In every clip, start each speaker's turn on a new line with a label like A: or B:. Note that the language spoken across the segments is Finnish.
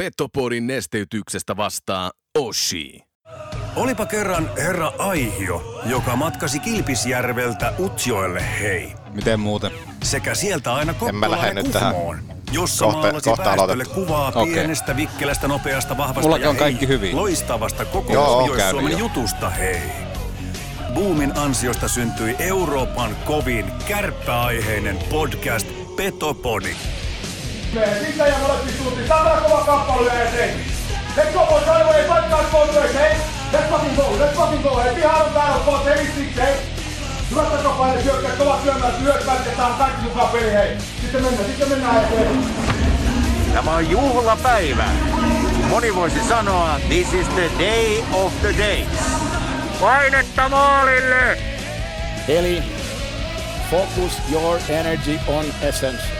A: Petopodin nesteytyksestä vastaa Oshi.
B: Olipa kerran herra Aihio, joka matkasi Kilpisjärveltä Utsjoelle hei.
C: Miten muuten?
B: Sekä sieltä aina Kokkolaan
D: nyt tähän.
B: Kuhmoon, jossa
D: Kohta-
B: maalasi
D: kohta
B: väestölle
D: aloitettu.
B: kuvaa
C: Okei.
B: pienestä, vikkelästä, nopeasta, vahvasta
C: Mullakin
B: ja
C: on kaikki
B: hei,
C: hyvin.
B: loistavasta koko
D: Joo, käynyt jo.
B: jutusta hei. Boomin ansiosta syntyi Euroopan kovin kärppäaiheinen podcast Petopodi.
E: Siitä ja molempiin suuntiin. Saadaan kova kappale ja se. Let's go boys, right away, fight guys, both ways, hey. Let's fucking go, let's fucking go, hey. Pihaan on täällä, boss, hey, six, hey. Hyvät takapaine syökkäät, kovat syömään, hyökkäät, ja tää on kaikki mukaan peli, hei. Sitten mennään, sitten mennään eteen.
F: Tämä on juhlapäivä. Moni voisi sanoa, this is the day of the days. Painetta maalille!
G: Eli focus your energy on essence.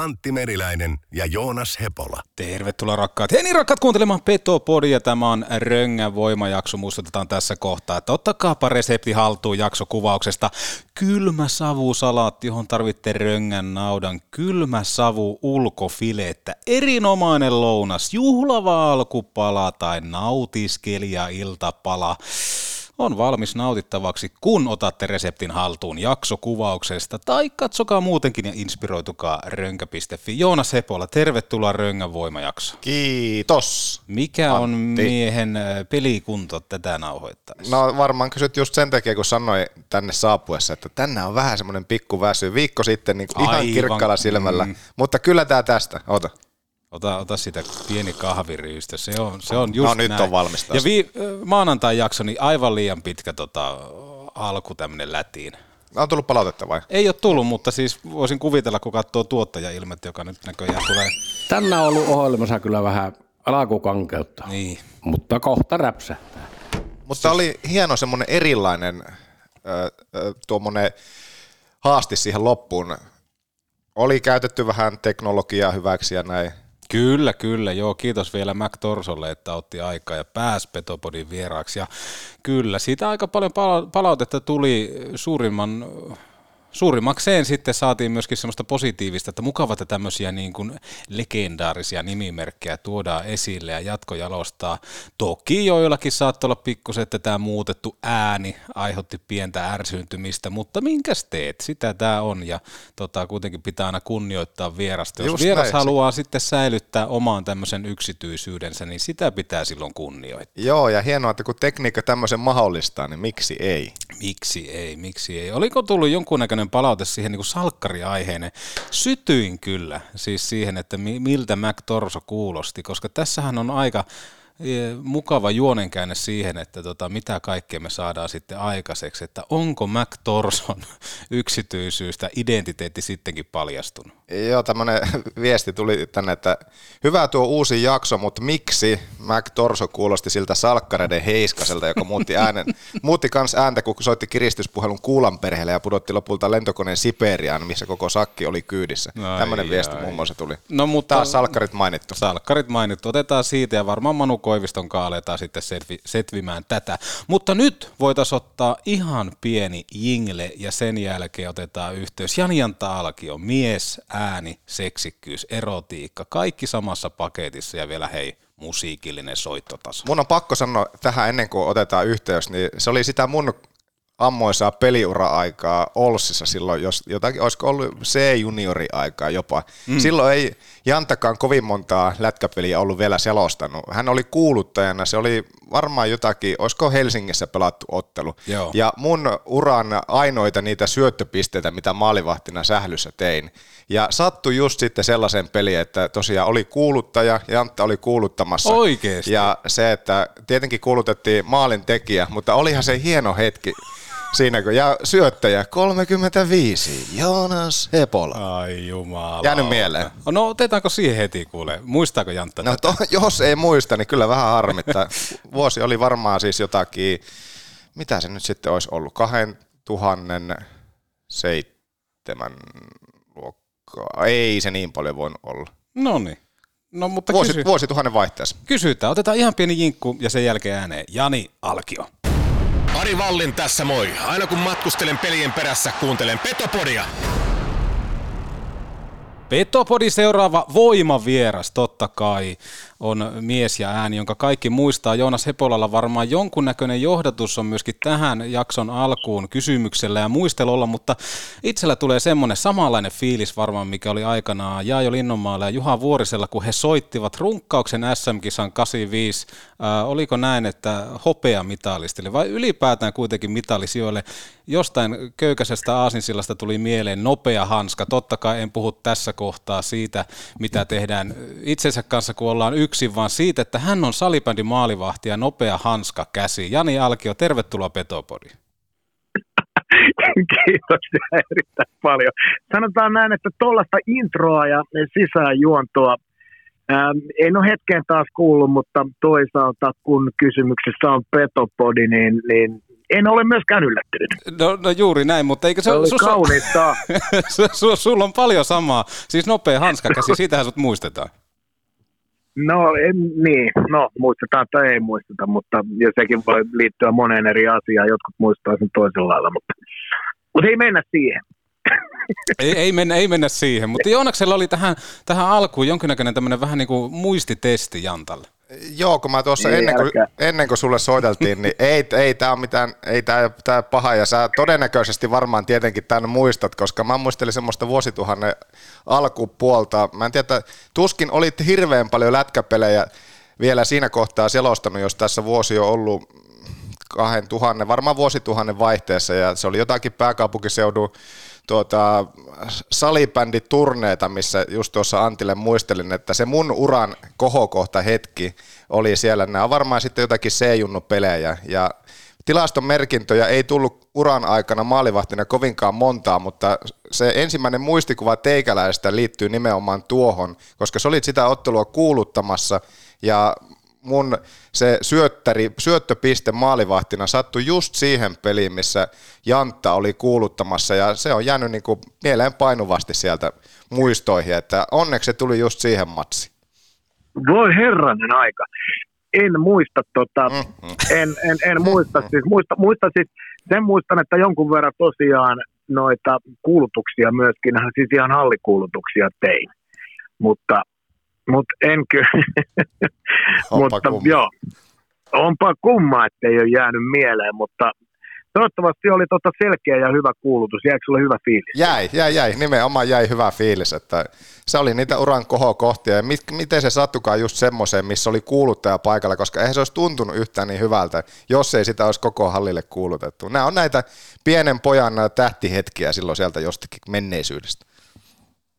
H: Antti Meriläinen ja Joonas Hepola.
C: Tervetuloa rakkaat. Hei niin rakkaat kuuntelemaan Petopodia. Tämä on Röngän voimajakso. Muistutetaan tässä kohtaa, että ottakaapa resepti haltuun jaksokuvauksesta. Kylmä savusalaatti, johon tarvitte Röngän naudan. Kylmä savu ulkofilettä. Erinomainen lounas. Juhlava alkupala tai nautiskelija iltapala on valmis nautittavaksi, kun otatte reseptin haltuun jaksokuvauksesta tai katsokaa muutenkin ja inspiroitukaa rönkä.fi. Joonas Hepola, tervetuloa Röngän voimajakso.
D: Kiitos.
C: Mikä on
D: Antti.
C: miehen äh, pelikunto tätä nauhoittaessa?
D: No varmaan kysyt just sen takia, kun sanoin tänne saapuessa, että tänään on vähän semmoinen pikku väsy. Viikko sitten niin ihan
C: Aivan,
D: kirkkaalla silmällä.
C: mm.
D: Mutta kyllä tää tästä. Ota.
C: Ota, ota sitä pieni kahviriystö, se on, se on just
D: No, nyt
C: näin.
D: on valmis taas.
C: Ja vi, maanantai jakso, niin aivan liian pitkä tota, alku tämmönen lätiin.
D: On tullut palautetta vai?
C: Ei ole tullut, mutta siis voisin kuvitella, kun katsoo tuottajailmet, joka nyt näköjään tulee.
I: Tänään on ollut ohjelmassa kyllä vähän alkukankeutta,
C: Niin,
I: mutta kohta räpsähtää.
D: Mutta oli hieno semmoinen erilainen ö, tuommoinen haaste siihen loppuun. Oli käytetty vähän teknologiaa hyväksi ja näin.
C: Kyllä, kyllä. Joo, kiitos vielä Mac Torsolle, että otti aikaa ja pääsi Petopodin vieraaksi. Ja kyllä, siitä aika paljon pala- palautetta tuli suurimman Suurimmakseen sitten saatiin myöskin semmoista positiivista, että mukava, että tämmöisiä niin kuin legendaarisia nimimerkkejä tuodaan esille ja jatkojalostaa. Toki joillakin saattoi olla pikkusen, että tämä muutettu ääni aiheutti pientä ärsyyntymistä, mutta minkäs teet? Sitä tämä on ja tota, kuitenkin pitää aina kunnioittaa vierasta. Jos
D: Just
C: vieras
D: näin.
C: haluaa sitten säilyttää omaan tämmöisen yksityisyydensä, niin sitä pitää silloin kunnioittaa.
D: Joo, ja hienoa, että kun tekniikka tämmöisen mahdollistaa, niin miksi ei?
C: Miksi ei, miksi ei? Oliko tullut jonkunnäköinen palaute siihen niin salkkariaiheinen? Sytyin kyllä siis siihen, että mi- miltä Mac Torso kuulosti, koska tässähän on aika eh, mukava juonenkäänne siihen, että tota, mitä kaikkea me saadaan sitten aikaiseksi, että onko Mac Torson yksityisyys tai identiteetti sittenkin paljastunut?
D: Joo, tämmöinen viesti tuli tänne, että hyvä tuo uusi jakso, mutta miksi Mac Torso kuulosti siltä salkkareiden heiskaselta, joka muutti äänen, muutti kans ääntä, kun soitti kiristyspuhelun kuulan perheelle ja pudotti lopulta lentokoneen Siperiaan, missä koko sakki oli kyydissä.
C: Ai,
D: Tämmöinen viesti
C: ai.
D: muun muassa tuli.
C: No, mutta-
D: Taas salkkarit mainittu.
C: Salkkarit mainittu, otetaan siitä ja varmaan Manu Koiviston kanssa aletaan sitten setvi, setvimään tätä. Mutta nyt voitaisiin ottaa ihan pieni jingle ja sen jälkeen otetaan yhteys. Janian Taalakio, mies, ääni, seksikkyys, erotiikka, kaikki samassa paketissa ja vielä hei, musiikillinen soittotaso.
D: Mun on pakko sanoa tähän ennen kuin otetaan yhteys, niin se oli sitä mun ammoisaa peliura-aikaa Olssissa silloin, jos jotakin, olisiko ollut C-juniori-aikaa jopa. Mm. Silloin ei Jantakaan kovin montaa lätkäpeliä ollut vielä selostanut. Hän oli kuuluttajana, se oli varmaan jotakin, olisiko Helsingissä pelattu ottelu.
C: Joo.
D: Ja mun uran ainoita niitä syöttöpisteitä, mitä maalivahtina sählyssä tein. Ja sattui just sitten sellaisen peliin, että tosiaan oli kuuluttaja, Jantta oli kuuluttamassa.
C: Oikeesti?
D: Ja se, että tietenkin kuulutettiin maalin tekijä, mutta olihan se hieno hetki, Siinäkö? Ja syöttäjä 35, Joonas Hepola.
C: Ai jumala.
D: Jäänyt mieleen.
C: No otetaanko siihen heti kuule? Muistaako Jantta?
D: No to, jos ei muista, niin kyllä vähän harmittaa. Vuosi oli varmaan siis jotakin, mitä se nyt sitten olisi ollut, 2007 luokkaa. Ei se niin paljon voinut olla.
C: No niin. No, mutta
D: Vuosi,
C: kysy,
D: vuosituhannen vaihteessa.
C: kysytään. Otetaan ihan pieni jinkku ja sen jälkeen ääneen. Jani Alkio.
H: Ari Vallin tässä moi. Aina kun matkustelen pelien perässä, kuuntelen Petopodia.
C: Petopodi seuraava voimavieras totta kai on mies ja ääni, jonka kaikki muistaa. Joonas Hepolalla varmaan jonkunnäköinen johdatus on myöskin tähän jakson alkuun kysymyksellä ja muistelulla, mutta itsellä tulee semmoinen samanlainen fiilis varmaan, mikä oli aikanaan Jaajo Linnonmaalla ja Juha Vuorisella, kun he soittivat runkkauksen SM-kisan 85. Äh, oliko näin, että hopea mitalistille vai ylipäätään kuitenkin mitalisijoille? Jostain köykäisestä aasinsillasta tuli mieleen nopea hanska. Totta kai en puhu tässä kohtaa siitä, mitä tehdään itsensä kanssa, kun ollaan yksin, vaan siitä, että hän on salibändin maalivahti ja nopea hanska käsi. Jani Alkio, tervetuloa Petopodiin.
J: Kiitoksia erittäin paljon. Sanotaan näin, että tuollaista introa ja sisäänjuontoa ähm, en ole hetkeen taas kuullut, mutta toisaalta kun kysymyksessä on Petopodi, niin, niin en ole myöskään yllättynyt.
C: No, no juuri näin, mutta eikö se,
J: Se oli kaunista.
C: su, su, sulla on paljon samaa, siis nopea hanska käsi, siitähän sut muistetaan.
J: No en, niin, no muistetaan tai ei muisteta, mutta sekin voi liittyä moneen eri asiaan. Jotkut muistaa sen toisella lailla, mutta, mutta ei mennä siihen.
C: Ei, ei, mennä, ei mennä siihen, mutta Joonaksella oli tähän, tähän alkuun jonkinnäköinen tämmöinen vähän niin kuin muistitesti Jantalle.
D: Joo, kun mä tuossa
J: Ei
D: ennen kuin, ennen kuin sulle soiteltiin, niin ei, ei tämä ole mitään, ei tämä, tämä paha, ja sä todennäköisesti varmaan tietenkin tämän muistat, koska mä muistelin semmoista vuosituhannen alkupuolta. Mä en tiedä, tuskin olit hirveän paljon lätkäpelejä vielä siinä kohtaa selostanut, jos tässä vuosi on ollut 2000, varmaan vuosituhannen vaihteessa, ja se oli jotakin pääkaupunkiseudun tuota, salibänditurneita, missä just tuossa Antille muistelin, että se mun uran kohokohta hetki oli siellä. Nämä on varmaan sitten jotakin C-junnu-pelejä, ja tilaston merkintöjä ei tullut uran aikana maalivahtina kovinkaan montaa, mutta se ensimmäinen muistikuva teikäläistä liittyy nimenomaan tuohon, koska sä olit sitä ottelua kuuluttamassa, ja mun se syöttäri, syöttöpiste maalivahtina sattui just siihen peliin, missä Jantta oli kuuluttamassa ja se on jäänyt niin kuin mieleen painuvasti sieltä muistoihin, että onneksi se tuli just siihen matsiin.
J: Voi herranen aika. En muista, tota,
D: Mm-hmm.
J: en, en, en muista, siis, muista, muista siis, sen muistan, että jonkun verran tosiaan noita kuulutuksia myöskin, siis ihan hallikuulutuksia tein, mutta, mutta en kyllä,
D: Onpa
J: mutta
D: kumma.
J: joo, onpa kumma, ettei ole jäänyt mieleen, mutta toivottavasti oli tota selkeä ja hyvä kuulutus, jäikö sulle hyvä fiilis?
D: Jäi, jäi, jäi, nimenomaan jäi hyvä fiilis, että se oli niitä uran kohokohtia ja mit, miten se sattukaan just semmoiseen, missä oli kuuluttaja paikalla, koska eihän se olisi tuntunut yhtään niin hyvältä, jos ei sitä olisi koko hallille kuulutettu. Nämä on näitä pienen pojan tähtihetkiä silloin sieltä jostakin menneisyydestä.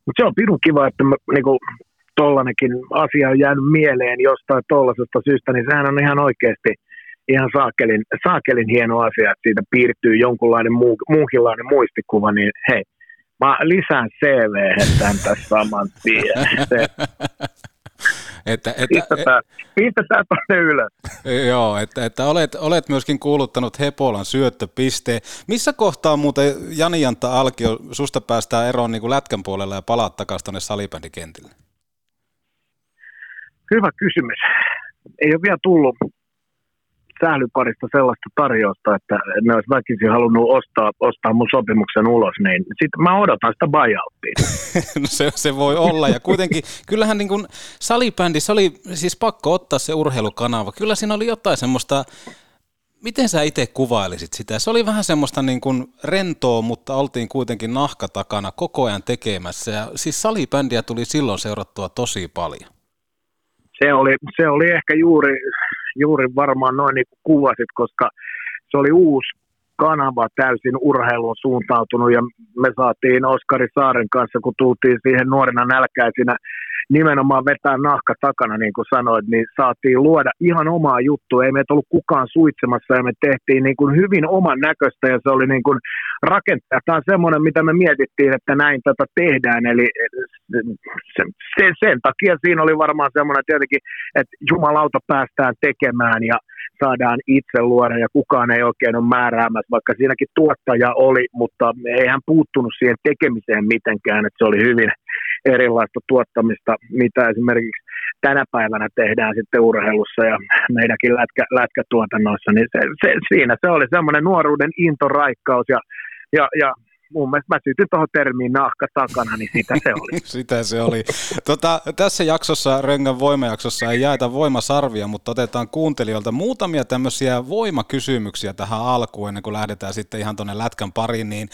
J: Mutta se on pirun kiva, että mä, niinku, tollanenkin asia on jäänyt mieleen jostain tollasesta syystä, niin sehän on ihan oikeasti ihan saakelin, saakelin hieno asia, että siitä piirtyy jonkunlainen muu, muunkinlainen muistikuva, niin hei, mä lisään CV tämän tässä saman tien.
C: Että, että,
J: pistetään, pistetään tonne ylös.
C: Joo, että, että olet, olet myöskin kuuluttanut Hepolan syöttöpisteen. Missä kohtaa muuten Jani Jantta Alkio, susta päästään eroon niin kuin lätkän puolella ja palaat takaisin tuonne salibändikentille?
J: Hyvä kysymys. Ei ole vielä tullut sählyparista sellaista tarjousta, että ne olisi väkisin halunnut ostaa, ostaa mun sopimuksen ulos, niin sitten mä odotan sitä buyouttia.
C: No se, se voi olla ja kuitenkin kyllähän niin kuin salibändissä oli siis pakko ottaa se urheilukanava. Kyllä siinä oli jotain semmoista, miten sä itse kuvailisit sitä? Se oli vähän semmoista niin kuin rentoa, mutta oltiin kuitenkin nahka takana koko ajan tekemässä ja siis salibändiä tuli silloin seurattua tosi paljon.
J: Se oli, se oli ehkä juuri, juuri varmaan noin niin kuin kuvasit, koska se oli uusi kanava täysin urheiluun suuntautunut ja me saatiin Oskari Saaren kanssa, kun tultiin siihen nuorena nälkäisinä nimenomaan vetää nahka takana, niin kuin sanoit, niin saatiin luoda ihan omaa juttua. Ei meitä ollut kukaan suitsemassa ja me tehtiin niin kuin hyvin oman näköistä ja se oli niin kuin rakentaja. Tämä on semmoinen, mitä me mietittiin, että näin tätä tehdään. Eli sen, sen, sen takia siinä oli varmaan semmoinen tietenkin, että jumalauta päästään tekemään ja saadaan itse luoda ja kukaan ei oikein ole määräämässä, vaikka siinäkin tuottaja oli, mutta ei hän puuttunut siihen tekemiseen mitenkään, että se oli hyvin erilaista tuottamista, mitä esimerkiksi tänä päivänä tehdään sitten urheilussa ja meidänkin lätkä, lätkätuotannoissa, niin se, se, siinä se oli semmoinen nuoruuden intoraikkaus ja, ja, ja mun mielestä mä sytyn tuohon termiin nahka takana, niin sitä se oli.
C: sitä se oli. Tota, tässä jaksossa, Röngän voimajaksossa ei jaeta voimasarvia, mutta otetaan kuuntelijoilta muutamia tämmöisiä voimakysymyksiä tähän alkuun, ennen kuin lähdetään sitten ihan tuonne lätkän pariin, niin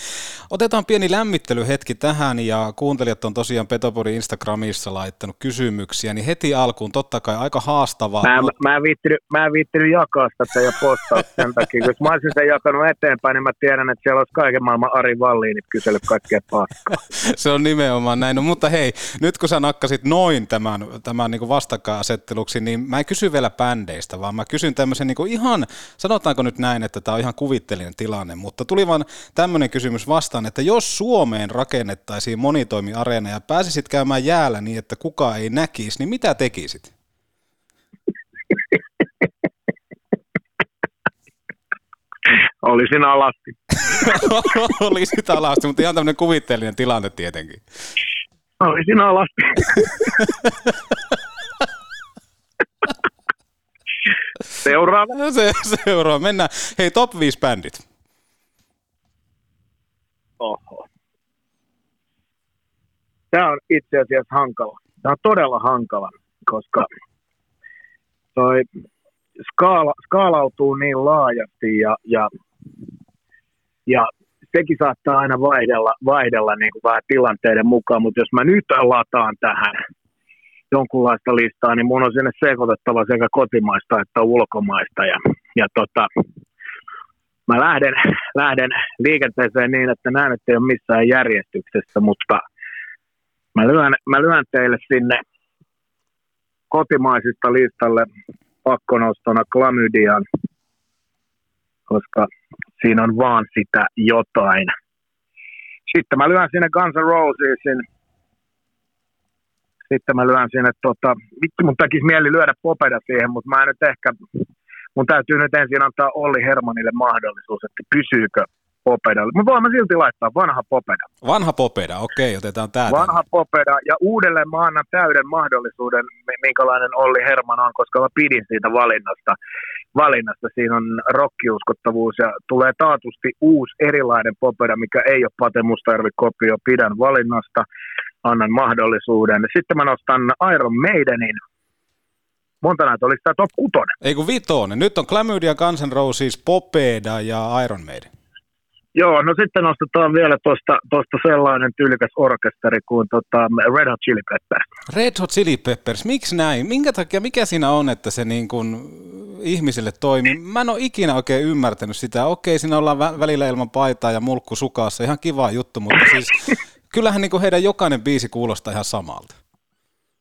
C: otetaan pieni lämmittelyhetki tähän, ja kuuntelijat on tosiaan Petopodin Instagramissa laittanut kysymyksiä, niin heti alkuun totta kai aika haastavaa.
J: Mä, mutta... mä, en viittinyt, mä en viittinyt jakaa sitä ja postaa sen takia, jos mä olisin sen jakanut eteenpäin, niin mä tiedän, että siellä olisi kaiken maailman Ari Valli Berliinit kysely kaikkea paskaa.
C: se on nimenomaan näin. No, mutta hei, nyt kun sä nakkasit noin tämän, tämän niin vastakkainasetteluksi, niin mä en kysy vielä bändeistä, vaan mä kysyn tämmöisen niin ihan, sanotaanko nyt näin, että tämä on ihan kuvittelinen tilanne, mutta tuli vaan tämmöinen kysymys vastaan, että jos Suomeen rakennettaisiin monitoimiareena ja pääsisit käymään jäällä niin, että kukaan ei näkisi, niin mitä tekisit?
J: Olisin alasti.
C: Olisit alasti, mutta ihan tämmöinen kuvitteellinen tilanne tietenkin.
J: Olisin alasti. Seuraava.
C: No se, seuraava. Mennään. Hei, top 5 bändit.
J: Oho. Tämä on itse asiassa hankala. Tämä on todella hankala, koska toi skaala, skaalautuu niin laajasti ja, ja, ja sekin saattaa aina vaihdella, vaihdella niin kuin vähän tilanteiden mukaan, mutta jos mä nyt lataan tähän jonkunlaista listaa, niin mun on sinne sekoitettava sekä kotimaista että ulkomaista. Ja, ja tota, mä lähden, lähden liikenteeseen niin, että näen, että ei ole missään järjestyksessä, mutta mä lyön, mä lyön teille sinne kotimaisista listalle pakkonostona klamydian, koska siinä on vaan sitä jotain. Sitten mä lyön sinne Guns N' Rosesin. Sitten mä lyön sinne, tota, vittu mun tekisi mieli lyödä popeda siihen, mutta mä en nyt ehkä, mun täytyy nyt ensin antaa Olli Hermanille mahdollisuus, että pysyykö Popeda. Mutta voin mä silti laittaa vanha Popeda.
C: Vanha Popeda, okei, otetaan tämä.
J: Vanha tänne. Popeda, ja uudelleen mä annan täyden mahdollisuuden, minkälainen Olli Herman on, koska mä pidin siitä valinnasta. valinnasta. Siinä on rokkiuskottavuus ja tulee taatusti uusi erilainen Popeda, mikä ei ole Pate Mustajärvi kopio. Pidän valinnasta, annan mahdollisuuden. Sitten mä nostan Iron Maidenin, monta näitä olisi tämä top 6?
C: Ei kun vitonen. Nyt on Chlamydia, Guns N' Roses, Popeda ja Iron Maiden.
J: Joo, no sitten nostetaan vielä tuosta sellainen tyylikäs orkesteri kuin tota Red Hot Chili Peppers.
C: Red Hot Chili Peppers, miksi näin? Minkä takia, mikä siinä on, että se niin kuin ihmisille toimii? Mä en ole ikinä oikein ymmärtänyt sitä. Okei, siinä ollaan välillä ilman paitaa ja mulkku sukassa, ihan kiva juttu, mutta siis kyllähän niin kuin heidän jokainen biisi kuulostaa ihan samalta.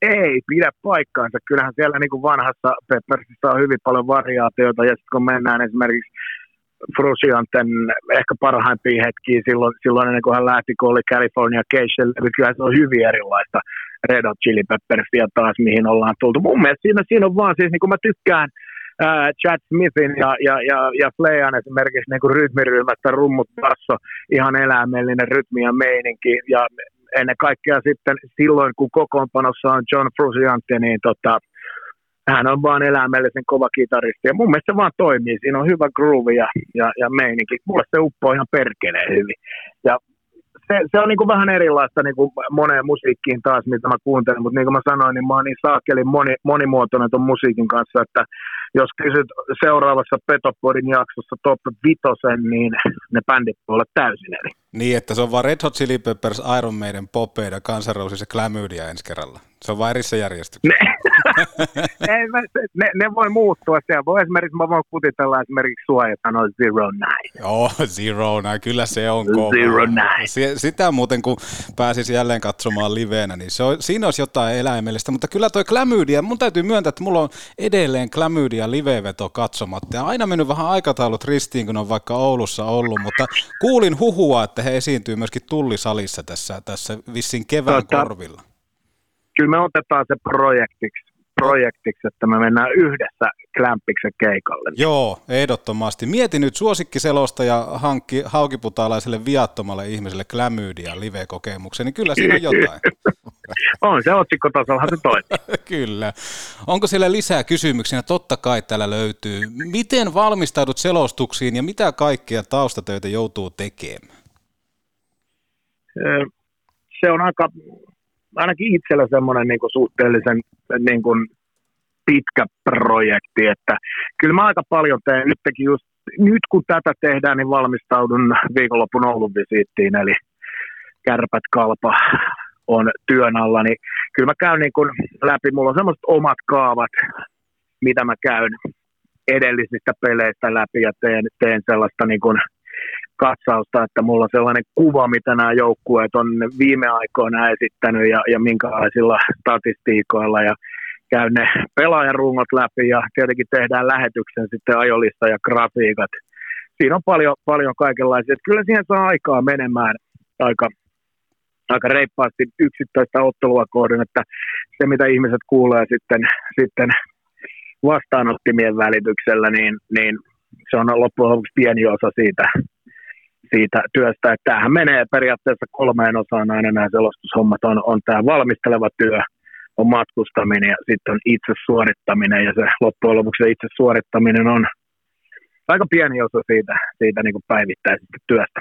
J: Ei pidä paikkaansa. Kyllähän siellä niin kuin vanhassa Peppersissa on hyvin paljon variaatioita, ja sitten kun mennään esimerkiksi Frusianten ehkä parhaimpia hetkiä silloin, silloin ennen kuin hän lähti, kun oli California Cation, kyllä se on hyvin erilaista Red Hot Chili Peppersia taas, mihin ollaan tultu. Mun mielestä siinä, siinä on vaan siis, niin kuin mä tykkään äh, Chad Smithin ja, ja, ja, ja Flean esimerkiksi niin kuin rytmiryhmästä rummut, basso, ihan eläimellinen rytmi ja meininki, ja ennen kaikkea sitten silloin, kun kokoonpanossa on John Frusciante, niin tota, hän on vaan eläimellisen kova kitaristi ja mun mielestä se vaan toimii. Siinä on hyvä groove ja, ja, ja meininki. Mulle se uppoo ihan perkeleen hyvin. Ja se, se on niin kuin vähän erilaista niin kuin moneen musiikkiin taas, mitä mä kuuntelen, mutta niin kuin mä sanoin, niin mä oon niin saakelin moni, monimuotoinen ton musiikin kanssa, että jos kysyt seuraavassa Petopodin jaksossa top vitosen, niin ne bändit voi olla täysin eri.
C: Niin, että se on vaan Red Hot Chili Peppers, Iron Maiden, Popeida, Guns N' Roses ja Chlamydia ensi kerralla. Se on vaan erissä järjestyksessä.
J: Ei, mä- ne, ne, voi muuttua. Siellä voi esimerkiksi, mä voin kutitella esimerkiksi sua ja sanoa Zero Nine.
C: Joo, Zero Nine, kyllä se on kova.
J: Zero Nine.
C: Si- Sitä muuten, kun pääsisi jälleen katsomaan liveenä, niin se on, siinä olisi jotain eläimellistä, mutta kyllä toi klamydia, mun täytyy myöntää, että mulla on edelleen klamydia liveveto katsomatta, ja aina mennyt vähän aikataulut ristiin, kun on vaikka Oulussa ollut, mutta kuulin huhua, että he esiintyy myöskin tullisalissa tässä, tässä vissiin kevään
J: Tota-
C: korvilla.
J: Kyllä me otetaan se projektiksi, projektiksi että me mennään yhdessä Klämpiksen keikalle.
C: Joo, ehdottomasti. Mieti nyt suosikkiselosta ja hankki haukiputaalaiselle viattomalle ihmiselle klamydia live-kokemuksen, niin kyllä siinä on jotain.
J: On se otsikkotasollahan se toimii.
C: Kyllä. Onko siellä lisää kysymyksiä? Totta kai täällä löytyy. Miten valmistaudut selostuksiin ja mitä kaikkia taustatöitä joutuu tekemään?
J: Ö, se on aika, ainakin itsellä semmoinen niin suhteellisen niin kuin pitkä projekti, että kyllä mä aika paljon teen. Nytkin just, nyt kun tätä tehdään, niin valmistaudun viikonlopun Oulun visiittiin, eli kärpät kalpa on työn alla, niin kyllä mä käyn niin kuin läpi, mulla on semmoiset omat kaavat, mitä mä käyn edellisistä peleistä läpi ja teen, teen sellaista niin kuin katsausta, että mulla on sellainen kuva, mitä nämä joukkueet on viime aikoina esittänyt ja, ja minkälaisilla statistiikoilla ja käyn ne pelaajarungot läpi ja tietenkin tehdään lähetyksen sitten ajolista ja grafiikat. Siinä on paljon, paljon kaikenlaisia. Että kyllä siihen saa aikaa menemään aika, aika reippaasti yksittäistä ottelua kohden, että se mitä ihmiset kuulee sitten, sitten vastaanottimien välityksellä, niin, niin se on loppujen lopuksi pieni osa siitä, siitä työstä, että tämähän menee periaatteessa kolmeen osaan aina nämä selostushommat. On, on tämä valmisteleva työ, on matkustaminen ja sitten on itse suorittaminen ja se loppujen lopuksi se itse suorittaminen on aika pieni osa siitä, siitä niin kuin päivittäisestä työstä.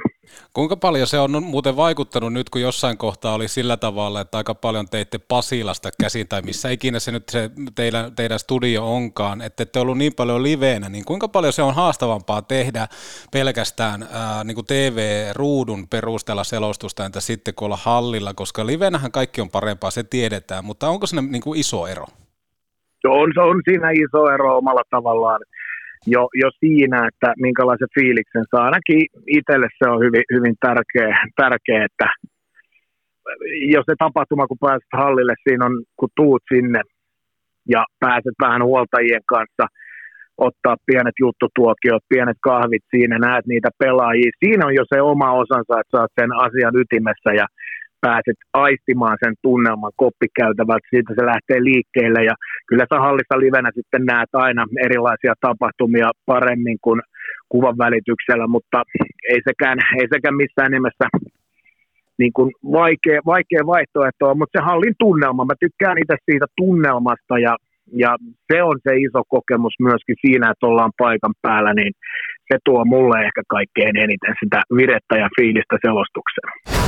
C: Kuinka paljon se on muuten vaikuttanut nyt, kun jossain kohtaa oli sillä tavalla, että aika paljon teitte Pasilasta käsin, tai missä ikinä se nyt se teidän, teidän studio onkaan, että ette ollut niin paljon liveenä, niin kuinka paljon se on haastavampaa tehdä pelkästään ää, niin kuin TV-ruudun perusteella selostusta, entä sitten kun olla hallilla, koska livenähän kaikki on parempaa, se tiedetään, mutta onko siinä niin kuin iso ero?
J: On, on siinä iso ero omalla tavallaan jo, jo siinä, että minkälaisen fiiliksen saa. Ainakin itselle se on hyvin, hyvin tärkeä, tärkeä, että jos se tapahtuma, kun pääset hallille, siinä on, kun tuut sinne ja pääset vähän huoltajien kanssa ottaa pienet juttutuokiot, pienet kahvit siinä, näet niitä pelaajia. Siinä on jo se oma osansa, että saat sen asian ytimessä ja pääset aistimaan sen tunnelman koppikäytävältä, siitä se lähtee liikkeelle ja kyllä sä hallissa livenä sitten näet aina erilaisia tapahtumia paremmin kuin kuvan välityksellä, mutta ei sekään, ei sekään missään nimessä niin kuin vaikea, vaikea vaihtoehto mutta se hallin tunnelma, mä tykkään itse siitä tunnelmasta ja, ja se on se iso kokemus myöskin siinä, että ollaan paikan päällä, niin se tuo mulle ehkä kaikkein eniten sitä virettä ja fiilistä selostukseen.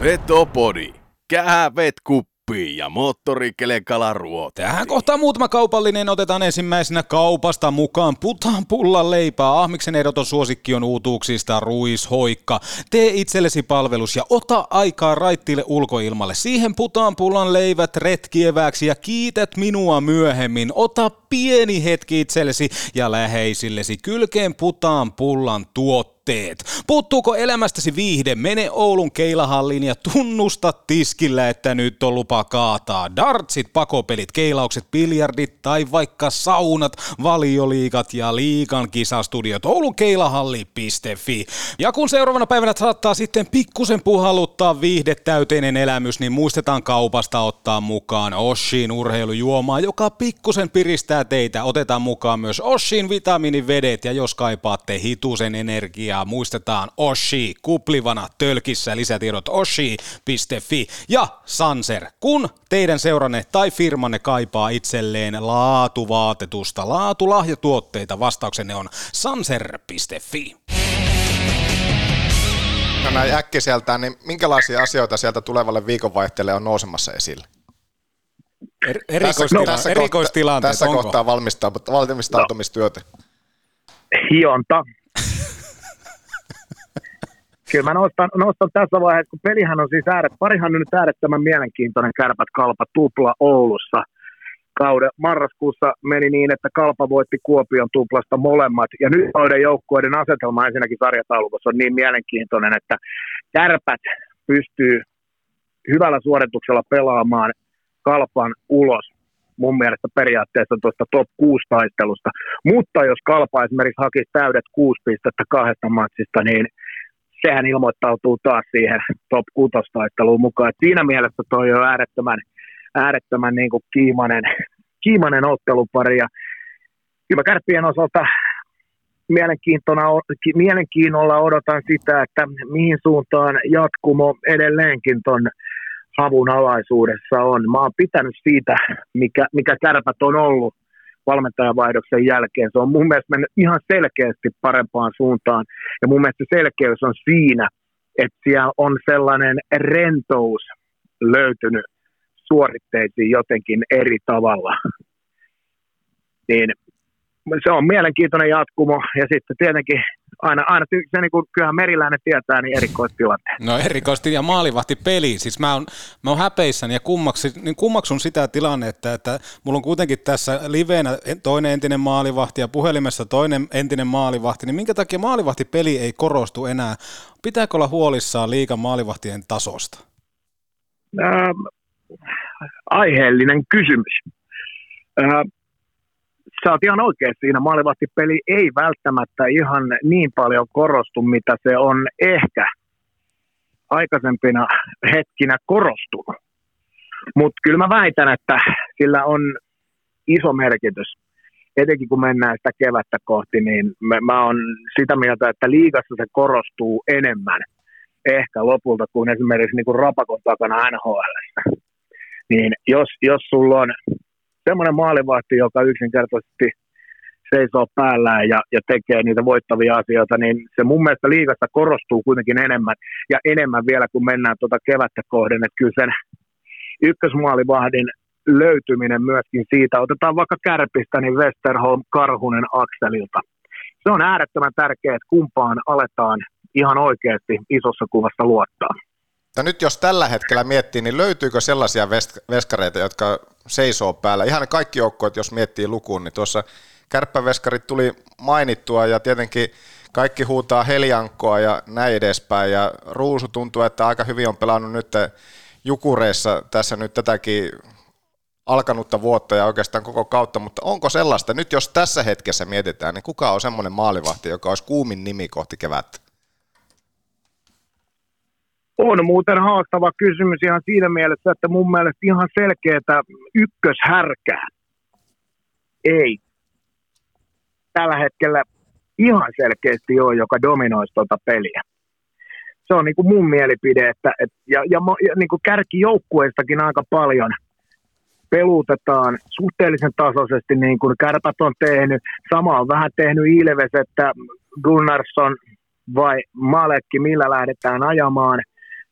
A: Petopodi. Kähävet kuppiin ja moottorikelekala ruote.
C: Tähän kohtaan muutama kaupallinen otetaan ensimmäisenä kaupasta mukaan. Putaan pullan leipää. Ahmiksen ehdoton suosikki on uutuuksista ruishoikka. Tee itsellesi palvelus ja ota aikaa raittiille ulkoilmalle. Siihen putaan pullan leivät retkieväksi ja kiität minua myöhemmin. Ota pieni hetki itsellesi ja läheisillesi. Kylkeen putaan pullan tuotteet. Puuttuuko elämästäsi viihde? Mene Oulun keilahalliin ja tunnusta tiskillä, että nyt on lupa kaataa. Dartsit, pakopelit, keilaukset, biljardit tai vaikka saunat, valioliikat ja liikan kisastudiot. oulunkeilahalli.fi. Ja kun seuraavana päivänä saattaa sitten pikkusen puhalluttaa viihdetäyteinen elämys, niin muistetaan kaupasta ottaa mukaan Oshin urheilujuomaa, joka pikkusen piristää teitä. Otetaan mukaan myös Oshin vitamiinivedet ja jos kaipaatte hitusen energiaa, muistetaan Oshi kuplivana tölkissä lisätiedot oshi.fi ja Sanser, kun teidän seuranne tai firmanne kaipaa itselleen laatuvaatetusta, laatulahjatuotteita, vastauksenne on sanser.fi.
D: No näin äkkiseltään, niin minkälaisia asioita sieltä tulevalle viikonvaihteelle on nousemassa esille?
C: Er, erikoistila-
D: tässä,
C: erikoistilanteet,
D: tässä
C: onko?
D: kohtaa valmistautu- valmistautumistyötä.
J: Hionta. Kyllä mä nostan, nostan tässä vaiheessa, kun pelihän on siis ääret, parihan on nyt äärettömän mielenkiintoinen kärpät kalpa tupla Oulussa. Kauden marraskuussa meni niin, että Kalpa voitti Kuopion tuplasta molemmat. Ja nyt noiden joukkueiden asetelma ensinnäkin sarjataulukossa on niin mielenkiintoinen, että kärpät pystyy hyvällä suorituksella pelaamaan Kalpan ulos mun mielestä periaatteessa tuosta top 6 taistelusta. Mutta jos Kalpa esimerkiksi hakisi täydet 6 pistettä kahdesta matsista, niin sehän ilmoittautuu taas siihen top 6 taisteluun mukaan. Et siinä mielessä toi on äärettömän, äärettömän niin kuin kiimainen, kiimainen ottelupari. Ja kyllä kärppien osalta mielenkiinnolla odotan sitä, että mihin suuntaan jatkumo edelleenkin ton havun alaisuudessa on. Mä oon pitänyt siitä, mikä, mikä kärpät on ollut valmentajavaihdoksen jälkeen. Se on mun mielestä mennyt ihan selkeästi parempaan suuntaan. Ja mun mielestä selkeys on siinä, että siellä on sellainen rentous löytynyt suoritteisiin jotenkin eri tavalla. Niin se on mielenkiintoinen jatkumo ja sitten tietenkin aina, aina se niin kuin, kyllähän meriläinen tietää, niin erikoistilanteen.
C: No erikoisti ja maalivahti peli. Siis mä oon, mä oon häpeissäni ja kummaksi, niin kummaksun sitä tilannetta, että mulla on kuitenkin tässä liveenä toinen entinen maalivahti ja puhelimessa toinen entinen maalivahti, niin minkä takia maalivahti peli ei korostu enää? Pitääkö olla huolissaan liikan maalivahtien tasosta?
J: Ähm, aiheellinen kysymys. Äh, sä oot ihan oikein siinä. Maalivahtipeli ei välttämättä ihan niin paljon korostu, mitä se on ehkä aikaisempina hetkinä korostunut. Mutta kyllä mä väitän, että sillä on iso merkitys. Etenkin kun mennään sitä kevättä kohti, niin mä, mä oon sitä mieltä, että liigassa se korostuu enemmän ehkä lopulta kuin esimerkiksi niin kuin Rapakon takana NHL. Niin jos, jos sulla on semmoinen maalivahti, joka yksinkertaisesti seisoo päällään ja, ja tekee niitä voittavia asioita, niin se mun mielestä liigassa korostuu kuitenkin enemmän ja enemmän vielä, kun mennään tuota kevättä kohden, että kyllä sen ykkösmaalivahdin löytyminen myöskin siitä, otetaan vaikka Kärpistä, niin Westerholm, Karhunen, Akselilta. Se on äärettömän tärkeää, että kumpaan aletaan ihan oikeasti isossa kuvassa luottaa.
D: Ja nyt jos tällä hetkellä miettii, niin löytyykö sellaisia veskareita, jotka seisoo päällä? Ihan kaikki joukkueet, jos miettii lukuun, niin tuossa kärppäveskarit tuli mainittua ja tietenkin kaikki huutaa Heliankkoa ja näin edespäin. Ja Ruusu tuntuu, että aika hyvin on pelannut nyt Jukureissa tässä nyt tätäkin alkanutta vuotta ja oikeastaan koko kautta, mutta onko sellaista, nyt jos tässä hetkessä mietitään, niin kuka on semmoinen maalivahti, joka olisi kuumin nimi kohti kevättä?
J: On muuten haastava kysymys ihan siinä mielessä, että mun mielestä ihan selkeää ykköshärkää ei tällä hetkellä ihan selkeästi ole, joka dominoisi tuota peliä. Se on niin kuin mun mielipide, että, et, ja, ja, ja niin kuin kärkijoukkueistakin aika paljon pelutetaan suhteellisen tasaisesti, niin kuin kärpät on tehnyt. Sama on vähän tehnyt Ilves, että Gunnarsson vai Malekki, millä lähdetään ajamaan.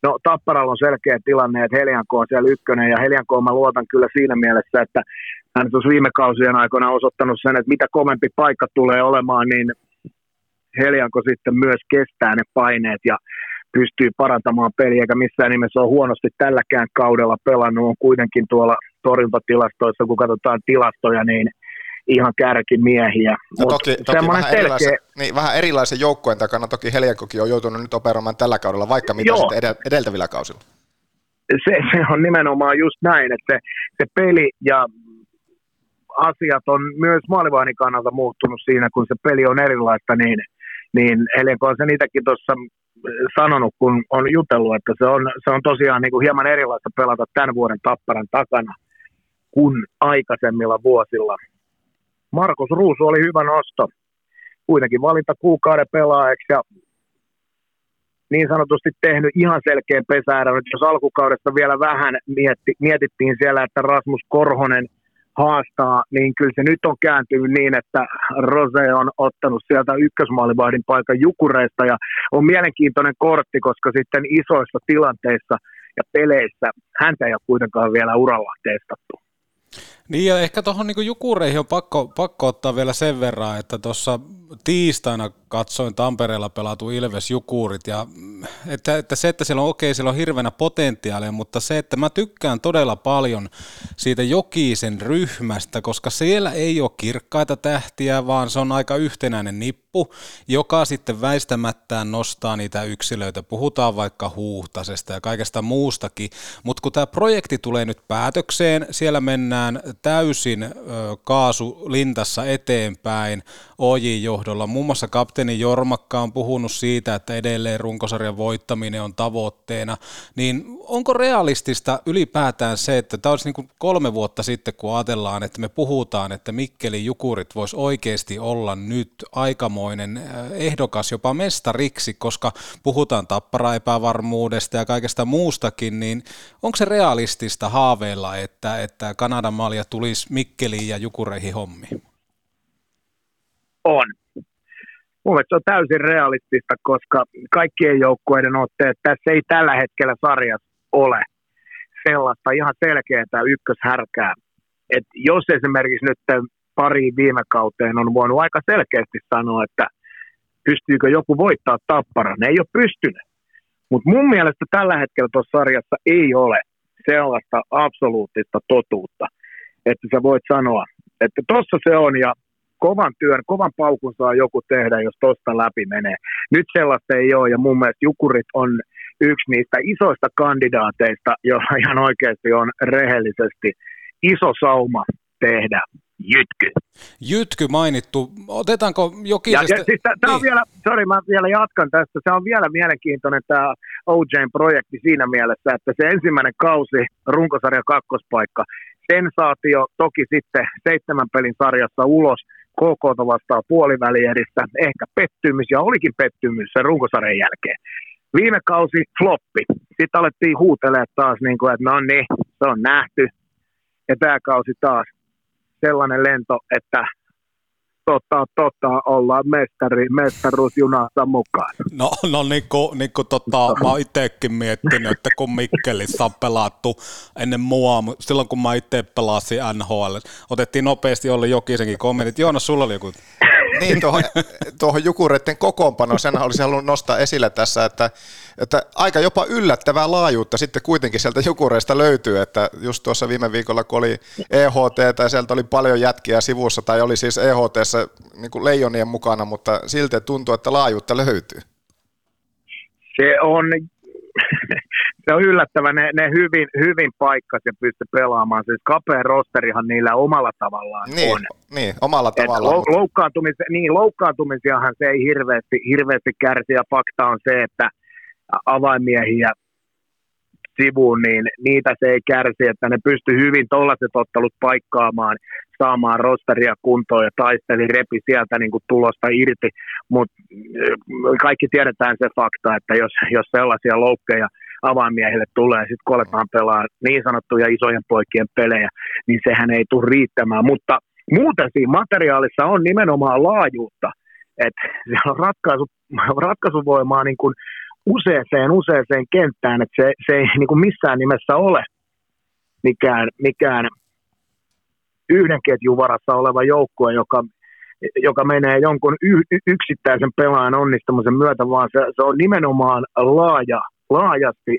J: No Tapparalla on selkeä tilanne, että Helianko on siellä ykkönen, ja Helianko mä luotan kyllä siinä mielessä, että hän tuossa viime kausien aikana osoittanut sen, että mitä kovempi paikka tulee olemaan, niin Helianko sitten myös kestää ne paineet ja pystyy parantamaan peliä, eikä missään nimessä ole huonosti tälläkään kaudella pelannut, on kuitenkin tuolla torjuntatilastoissa, kun katsotaan tilastoja, niin ihan kärkimiehiä.
D: No toki, toki vähän, selkeä... erilaisen, niin, vähän erilaisen joukkueen takana, toki Heliankokin on joutunut nyt operoimaan tällä kaudella, vaikka mitä Joo. sitten edeltävillä kausilla.
J: Se, se on nimenomaan just näin, että se, se peli ja asiat on myös maalivahdin kannalta muuttunut siinä, kun se peli on erilaista, niin, niin Helianko on sen itsekin tuossa sanonut, kun on jutellut, että se on, se on tosiaan niin kuin hieman erilaista pelata tämän vuoden tapparan takana kuin aikaisemmilla vuosilla. Markus Ruusu oli hyvä nosto. Kuitenkin valinta kuukauden pelaajaksi ja niin sanotusti tehnyt ihan selkeän pesäärän. Jos alkukaudesta vielä vähän mietti, mietittiin siellä, että Rasmus Korhonen haastaa, niin kyllä se nyt on kääntynyt niin, että Rose on ottanut sieltä ykkösmaalivahdin paikan Jukureista ja on mielenkiintoinen kortti, koska sitten isoissa tilanteissa ja peleissä häntä ei ole kuitenkaan vielä uralla testattu.
C: Niin ja ehkä tuohon niin jukureihin on pakko, pakko ottaa vielä sen verran, että tuossa tiistaina katsoin Tampereella pelatu Ilves Jukurit ja mm, että, että se, että siellä on okei, okay, siellä on hirveänä potentiaalia, mutta se, että mä tykkään todella paljon siitä Jokisen ryhmästä, koska siellä ei ole kirkkaita tähtiä, vaan se on aika yhtenäinen nippu, joka sitten väistämättään nostaa niitä yksilöitä. Puhutaan vaikka huuhtasesta ja kaikesta muustakin, mutta kun tämä projekti tulee nyt päätökseen, siellä mennään täysin kaasulintassa eteenpäin Ojin johdolla. Muun muassa kapteeni Jormakka on puhunut siitä, että edelleen runkosarjan voittaminen on tavoitteena. Niin onko realistista ylipäätään se, että tämä olisi niin kuin kolme vuotta sitten, kun ajatellaan, että me puhutaan, että Mikkeli Jukurit voisi oikeasti olla nyt aikamoinen äh, ehdokas jopa mestariksi, koska puhutaan tappara epävarmuudesta ja kaikesta muustakin, niin onko se realistista haaveilla, että, että Kanadan malja tulisi Mikkeliin ja Jukureihin hommiin?
J: On. Mun mielestä se on täysin realistista, koska kaikkien joukkueiden otteet tässä ei tällä hetkellä sarjassa ole sellaista ihan selkeää ykköshärkää. Et jos esimerkiksi nyt pari viime kauteen on voinut aika selkeästi sanoa, että pystyykö joku voittaa tappara, ne ei ole pystynyt. Mutta mun mielestä tällä hetkellä tuossa sarjassa ei ole sellaista absoluuttista totuutta, että sä voit sanoa, että tuossa se on ja kovan työn, kovan paukun saa joku tehdä, jos tosta läpi menee. Nyt sellaista ei ole, ja mun mielestä Jukurit on yksi niistä isoista kandidaateista, joilla ihan oikeasti on rehellisesti iso sauma tehdä jytky.
C: Jytky mainittu. Otetaanko ja
J: siis tämä on niin. vielä, sorry, mä vielä jatkan tästä. Se on vielä mielenkiintoinen tämä OJn projekti siinä mielessä, että se ensimmäinen kausi, runkosarja kakkospaikka, sensaatio toki sitten seitsemän pelin sarjassa ulos – KK vastaan puolivälierissä, ehkä pettymys, ja olikin pettymys sen runkosarjan jälkeen. Viime kausi floppi. Sitten alettiin huutelee taas, niin kuin, että no niin, se on nähty. Ja tämä kausi taas sellainen lento, että totta, totta, ollaan mestari, mestaruusjunassa mukaan.
C: No, no niin kuin, niin kuin tota, mä oon itsekin miettinyt, että kun Mikkelissä on pelattu ennen mua, silloin kun mä itse pelasin NHL, otettiin nopeasti Olli Jokisenkin kommentit. Joona, sulla oli joku
D: niin, tuohon, tuohon Jukureiden kokoonpanoon, sen olisin halunnut nostaa esille tässä, että, että aika jopa yllättävää laajuutta sitten kuitenkin sieltä Jukureista löytyy, että just tuossa viime viikolla, kun oli EHT, tai sieltä oli paljon jätkiä sivussa, tai oli siis EHT niin kuin leijonien mukana, mutta silti tuntuu, että laajuutta löytyy.
J: Se on se on yllättävän, ne, ne hyvin, hyvin paikkas ja pysty pelaamaan. Siis kapea rosterihan niillä omalla tavallaan
D: niin,
J: on.
D: Niin, omalla tavallaan.
J: Lou, loukkaantumis, niin, loukkaantumisiahan se ei hirveästi, hirveästi kärsi ja fakta on se, että avaimiehiä sivuun, niin niitä se ei kärsi, että ne pysty hyvin tuollaiset ottelut paikkaamaan, saamaan rosteria kuntoon ja taisteli repi sieltä niin kuin tulosta irti, mutta kaikki tiedetään se fakta, että jos, jos sellaisia loukkeja avaimiehille tulee, sitten kun aletaan pelaa niin sanottuja isojen poikien pelejä, niin sehän ei tule riittämään, mutta muuten siinä materiaalissa on nimenomaan laajuutta, että siellä on ratkaisu, ratkaisuvoimaa niin kuin useaseen, useaseen kenttään, että se, se ei niin kuin missään nimessä ole mikään, mikään yhden ketjun varassa oleva joukkue, joka, joka menee jonkun y, yksittäisen pelaajan onnistumisen myötä, vaan se, se on nimenomaan laaja laajasti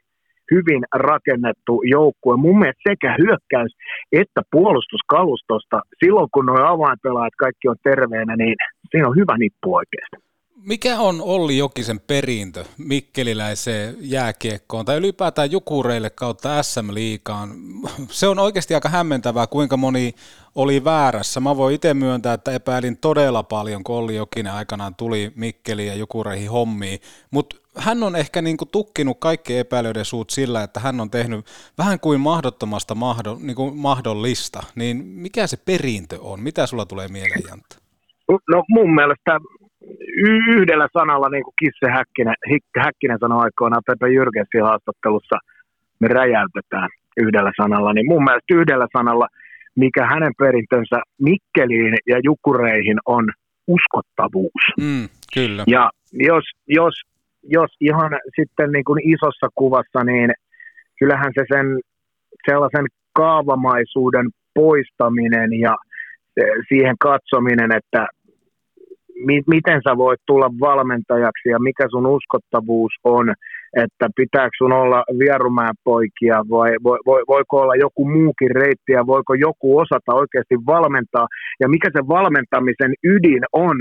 J: hyvin rakennettu joukkue. Mun mielestä sekä hyökkäys että puolustuskalustosta, silloin kun nuo avainpelaajat kaikki on terveenä, niin siinä on hyvä nippu oikeasti.
C: Mikä on Olli Jokisen perintö Mikkeliläiseen jääkiekkoon tai ylipäätään Jukureille kautta SM-liikaan? Se on oikeasti aika hämmentävää, kuinka moni oli väärässä. Mä voin itse myöntää, että epäilin todella paljon, kun Olli Jokinen aikanaan tuli Mikkeliin ja Jukureihin hommiin, mutta hän on ehkä niin kuin tukkinut kaikki epäilyiden suut sillä, että hän on tehnyt vähän kuin mahdottomasta mahdo, niin kuin mahdollista. Niin mikä se perintö on? Mitä sulla tulee mieleen, Jantta?
J: No mun mielestä yhdellä sanalla, niin kuin Kisse Häkkinen, Häkkinen sanoi aikoinaan Pepe Jyrgensin haastattelussa, me räjäytetään yhdellä sanalla, niin mun mielestä yhdellä sanalla, mikä hänen perintönsä Mikkeliin ja Jukureihin on uskottavuus.
C: Mm, kyllä.
J: Ja jos, jos jos ihan sitten niin kuin isossa kuvassa, niin kyllähän se sen sellaisen kaavamaisuuden poistaminen ja siihen katsominen, että mi- miten sä voit tulla valmentajaksi ja mikä sun uskottavuus on, että pitääkö sun olla Vierumäen poikia vai vo- vo- voiko olla joku muukin reitti ja voiko joku osata oikeasti valmentaa? Ja mikä se valmentamisen ydin on,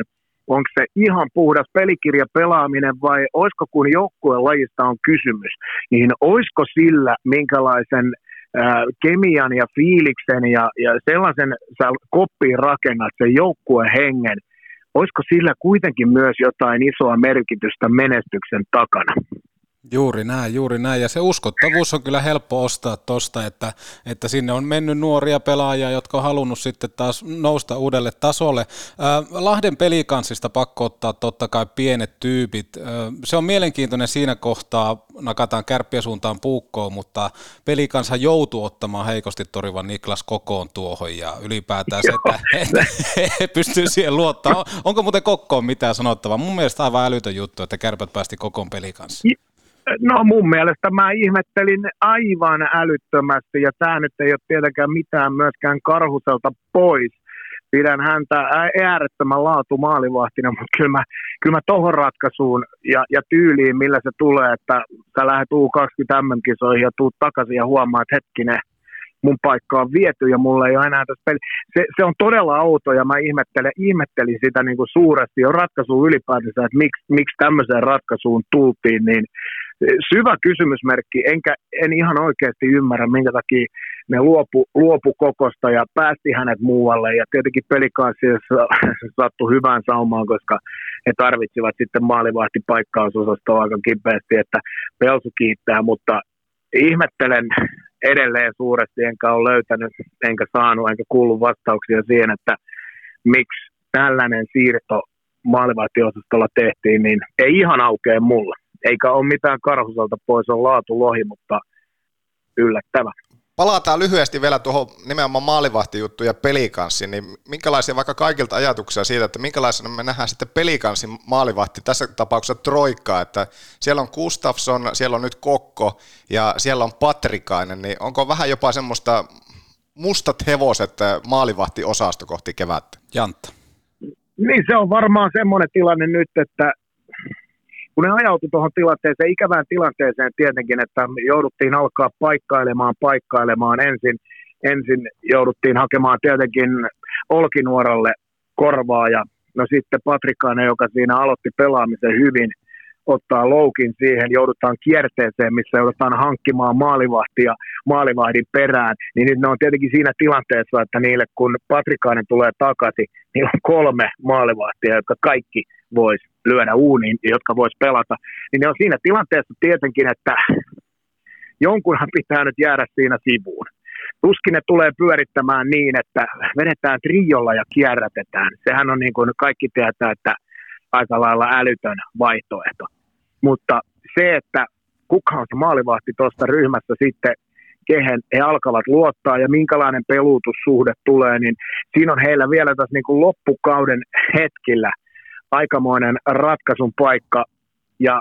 J: onko se ihan puhdas pelikirja pelaaminen vai olisiko kun joukkueen lajista on kysymys, niin olisiko sillä minkälaisen kemian ja fiiliksen ja, ja sellaisen sä koppiin rakennat sen joukkueen hengen, olisiko sillä kuitenkin myös jotain isoa merkitystä menestyksen takana?
C: Juuri näin, juuri näin. Ja se uskottavuus on kyllä helppo ostaa tosta, että, että sinne on mennyt nuoria pelaajia, jotka on halunnut sitten taas nousta uudelle tasolle. Äh, Lahden pelikanssista pakko ottaa totta kai pienet tyypit. Äh, se on mielenkiintoinen siinä kohtaa, nakataan kärppiä suuntaan puukkoon, mutta pelikansa joutuu ottamaan heikosti torivan Niklas kokoon tuohon ja ylipäätään se, että, he pystyy siihen luottaa. Onko muuten kokkoon mitään sanottavaa? Mun mielestä aivan älytön juttu, että kärpät päästi kokoon pelikanssa.
J: No mun mielestä mä ihmettelin aivan älyttömästi ja tämä nyt ei ole tietenkään mitään myöskään Karhuselta pois. Pidän häntä äärettömän laatu maalivahtina, mutta kyllä mä, kyllä mä tohon ratkaisuun ja, ja tyyliin, millä se tulee, että sä lähdet U20 MM-kisoihin ja tuut takaisin ja huomaat, että hetkinen, mun paikka on viety ja mulla ei ole enää tässä peli. Se, se on todella outo ja mä ihmettelen, ihmettelin sitä niin kuin suuresti jo ratkaisuun ylipäätänsä, että miksi, miksi tämmöiseen ratkaisuun tultiin, niin syvä kysymysmerkki, enkä en ihan oikeasti ymmärrä, minkä takia ne luopu, luopu kokosta ja päästi hänet muualle. Ja tietenkin pelikansissa sattui hyvään saumaan, koska he tarvitsivat sitten maalivahtipaikkausosasta aika kipeästi, että Pelsu kiittää, mutta ihmettelen edelleen suuresti, enkä ole löytänyt, enkä saanut, enkä kuullut vastauksia siihen, että miksi tällainen siirto maalivahtiosastolla tehtiin, niin ei ihan aukea mulla eikä ole mitään karhuselta pois, on laatu lohi, mutta yllättävä.
D: Palataan lyhyesti vielä tuohon nimenomaan maalivahtijuttuun ja pelikanssin, niin minkälaisia vaikka kaikilta ajatuksia siitä, että minkälaisena me nähdään sitten pelikanssin maalivahti, tässä tapauksessa Troikka, että siellä on Gustafsson, siellä on nyt Kokko ja siellä on Patrikainen, niin onko vähän jopa semmoista mustat hevoset maalivahtiosasto kohti kevättä?
C: Jantta.
J: Niin se on varmaan semmoinen tilanne nyt, että kun ne ajautui tuohon tilanteeseen, ikävään tilanteeseen tietenkin, että jouduttiin alkaa paikkailemaan, paikkailemaan ensin, ensin jouduttiin hakemaan tietenkin Olkinuoralle korvaa ja no sitten Patrikainen, joka siinä aloitti pelaamisen hyvin, ottaa loukin siihen, joudutaan kierteeseen, missä joudutaan hankkimaan maalivahtia maalivahdin perään, niin nyt ne on tietenkin siinä tilanteessa, että niille kun Patrikainen tulee takaisin, niin on kolme maalivahtia, jotka kaikki voisi lyödä uuniin, jotka vois pelata, niin ne on siinä tilanteessa tietenkin, että jonkunhan pitää nyt jäädä siinä sivuun. Tuskin ne tulee pyörittämään niin, että vedetään triolla ja kierrätetään. Sehän on niin kuin kaikki tietää, että aika lailla älytön vaihtoehto. Mutta se, että kuka on se maalivahti tuosta ryhmästä sitten, kehen he alkavat luottaa ja minkälainen peluutussuhde tulee, niin siinä on heillä vielä tässä niin kuin loppukauden hetkillä – aikamoinen ratkaisun paikka. Ja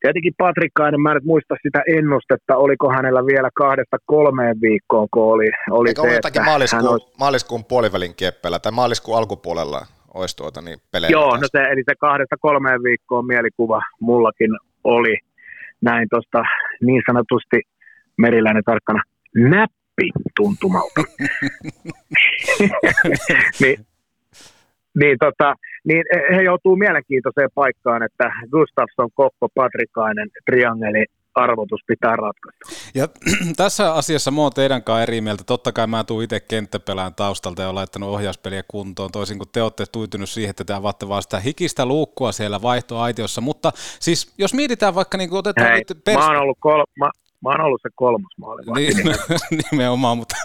J: tietenkin Patrikkainen, mä en nyt muista sitä ennustetta, oliko hänellä vielä kahdesta kolmeen viikkoon, kun oli, oli
D: Eikö se, jotakin maaliskuun, olisi... maaliskuun puolivälin kieppellä tai maaliskuun alkupuolella olisi tuota niin pelejä?
J: Joo, no se, eli se kahdesta kolmeen viikkoon mielikuva mullakin oli näin tuosta niin sanotusti meriläinen tarkkana näppi tuntumalta. niin, niin, tota, niin he joutuu mielenkiintoiseen paikkaan, että Gustafsson, Kokko, Patrikainen, triangeli, arvotus pitää ratkaista.
C: Ja tässä asiassa mä oon teidän kanssa eri mieltä. Totta kai mä tuun itse kenttäpelään taustalta ja olen laittanut ohjauspeliä kuntoon, toisin kuin te olette tuitunut siihen, että te avaatte vaan sitä hikistä luukkua siellä vaihtoaitiossa. Mutta siis jos mietitään vaikka, niin kuin otetaan
J: Hei, nyt pers- mä oon ollut kol- mä, Mä oon ollut se kolmas maali.
C: Niin, nimenomaan, mutta,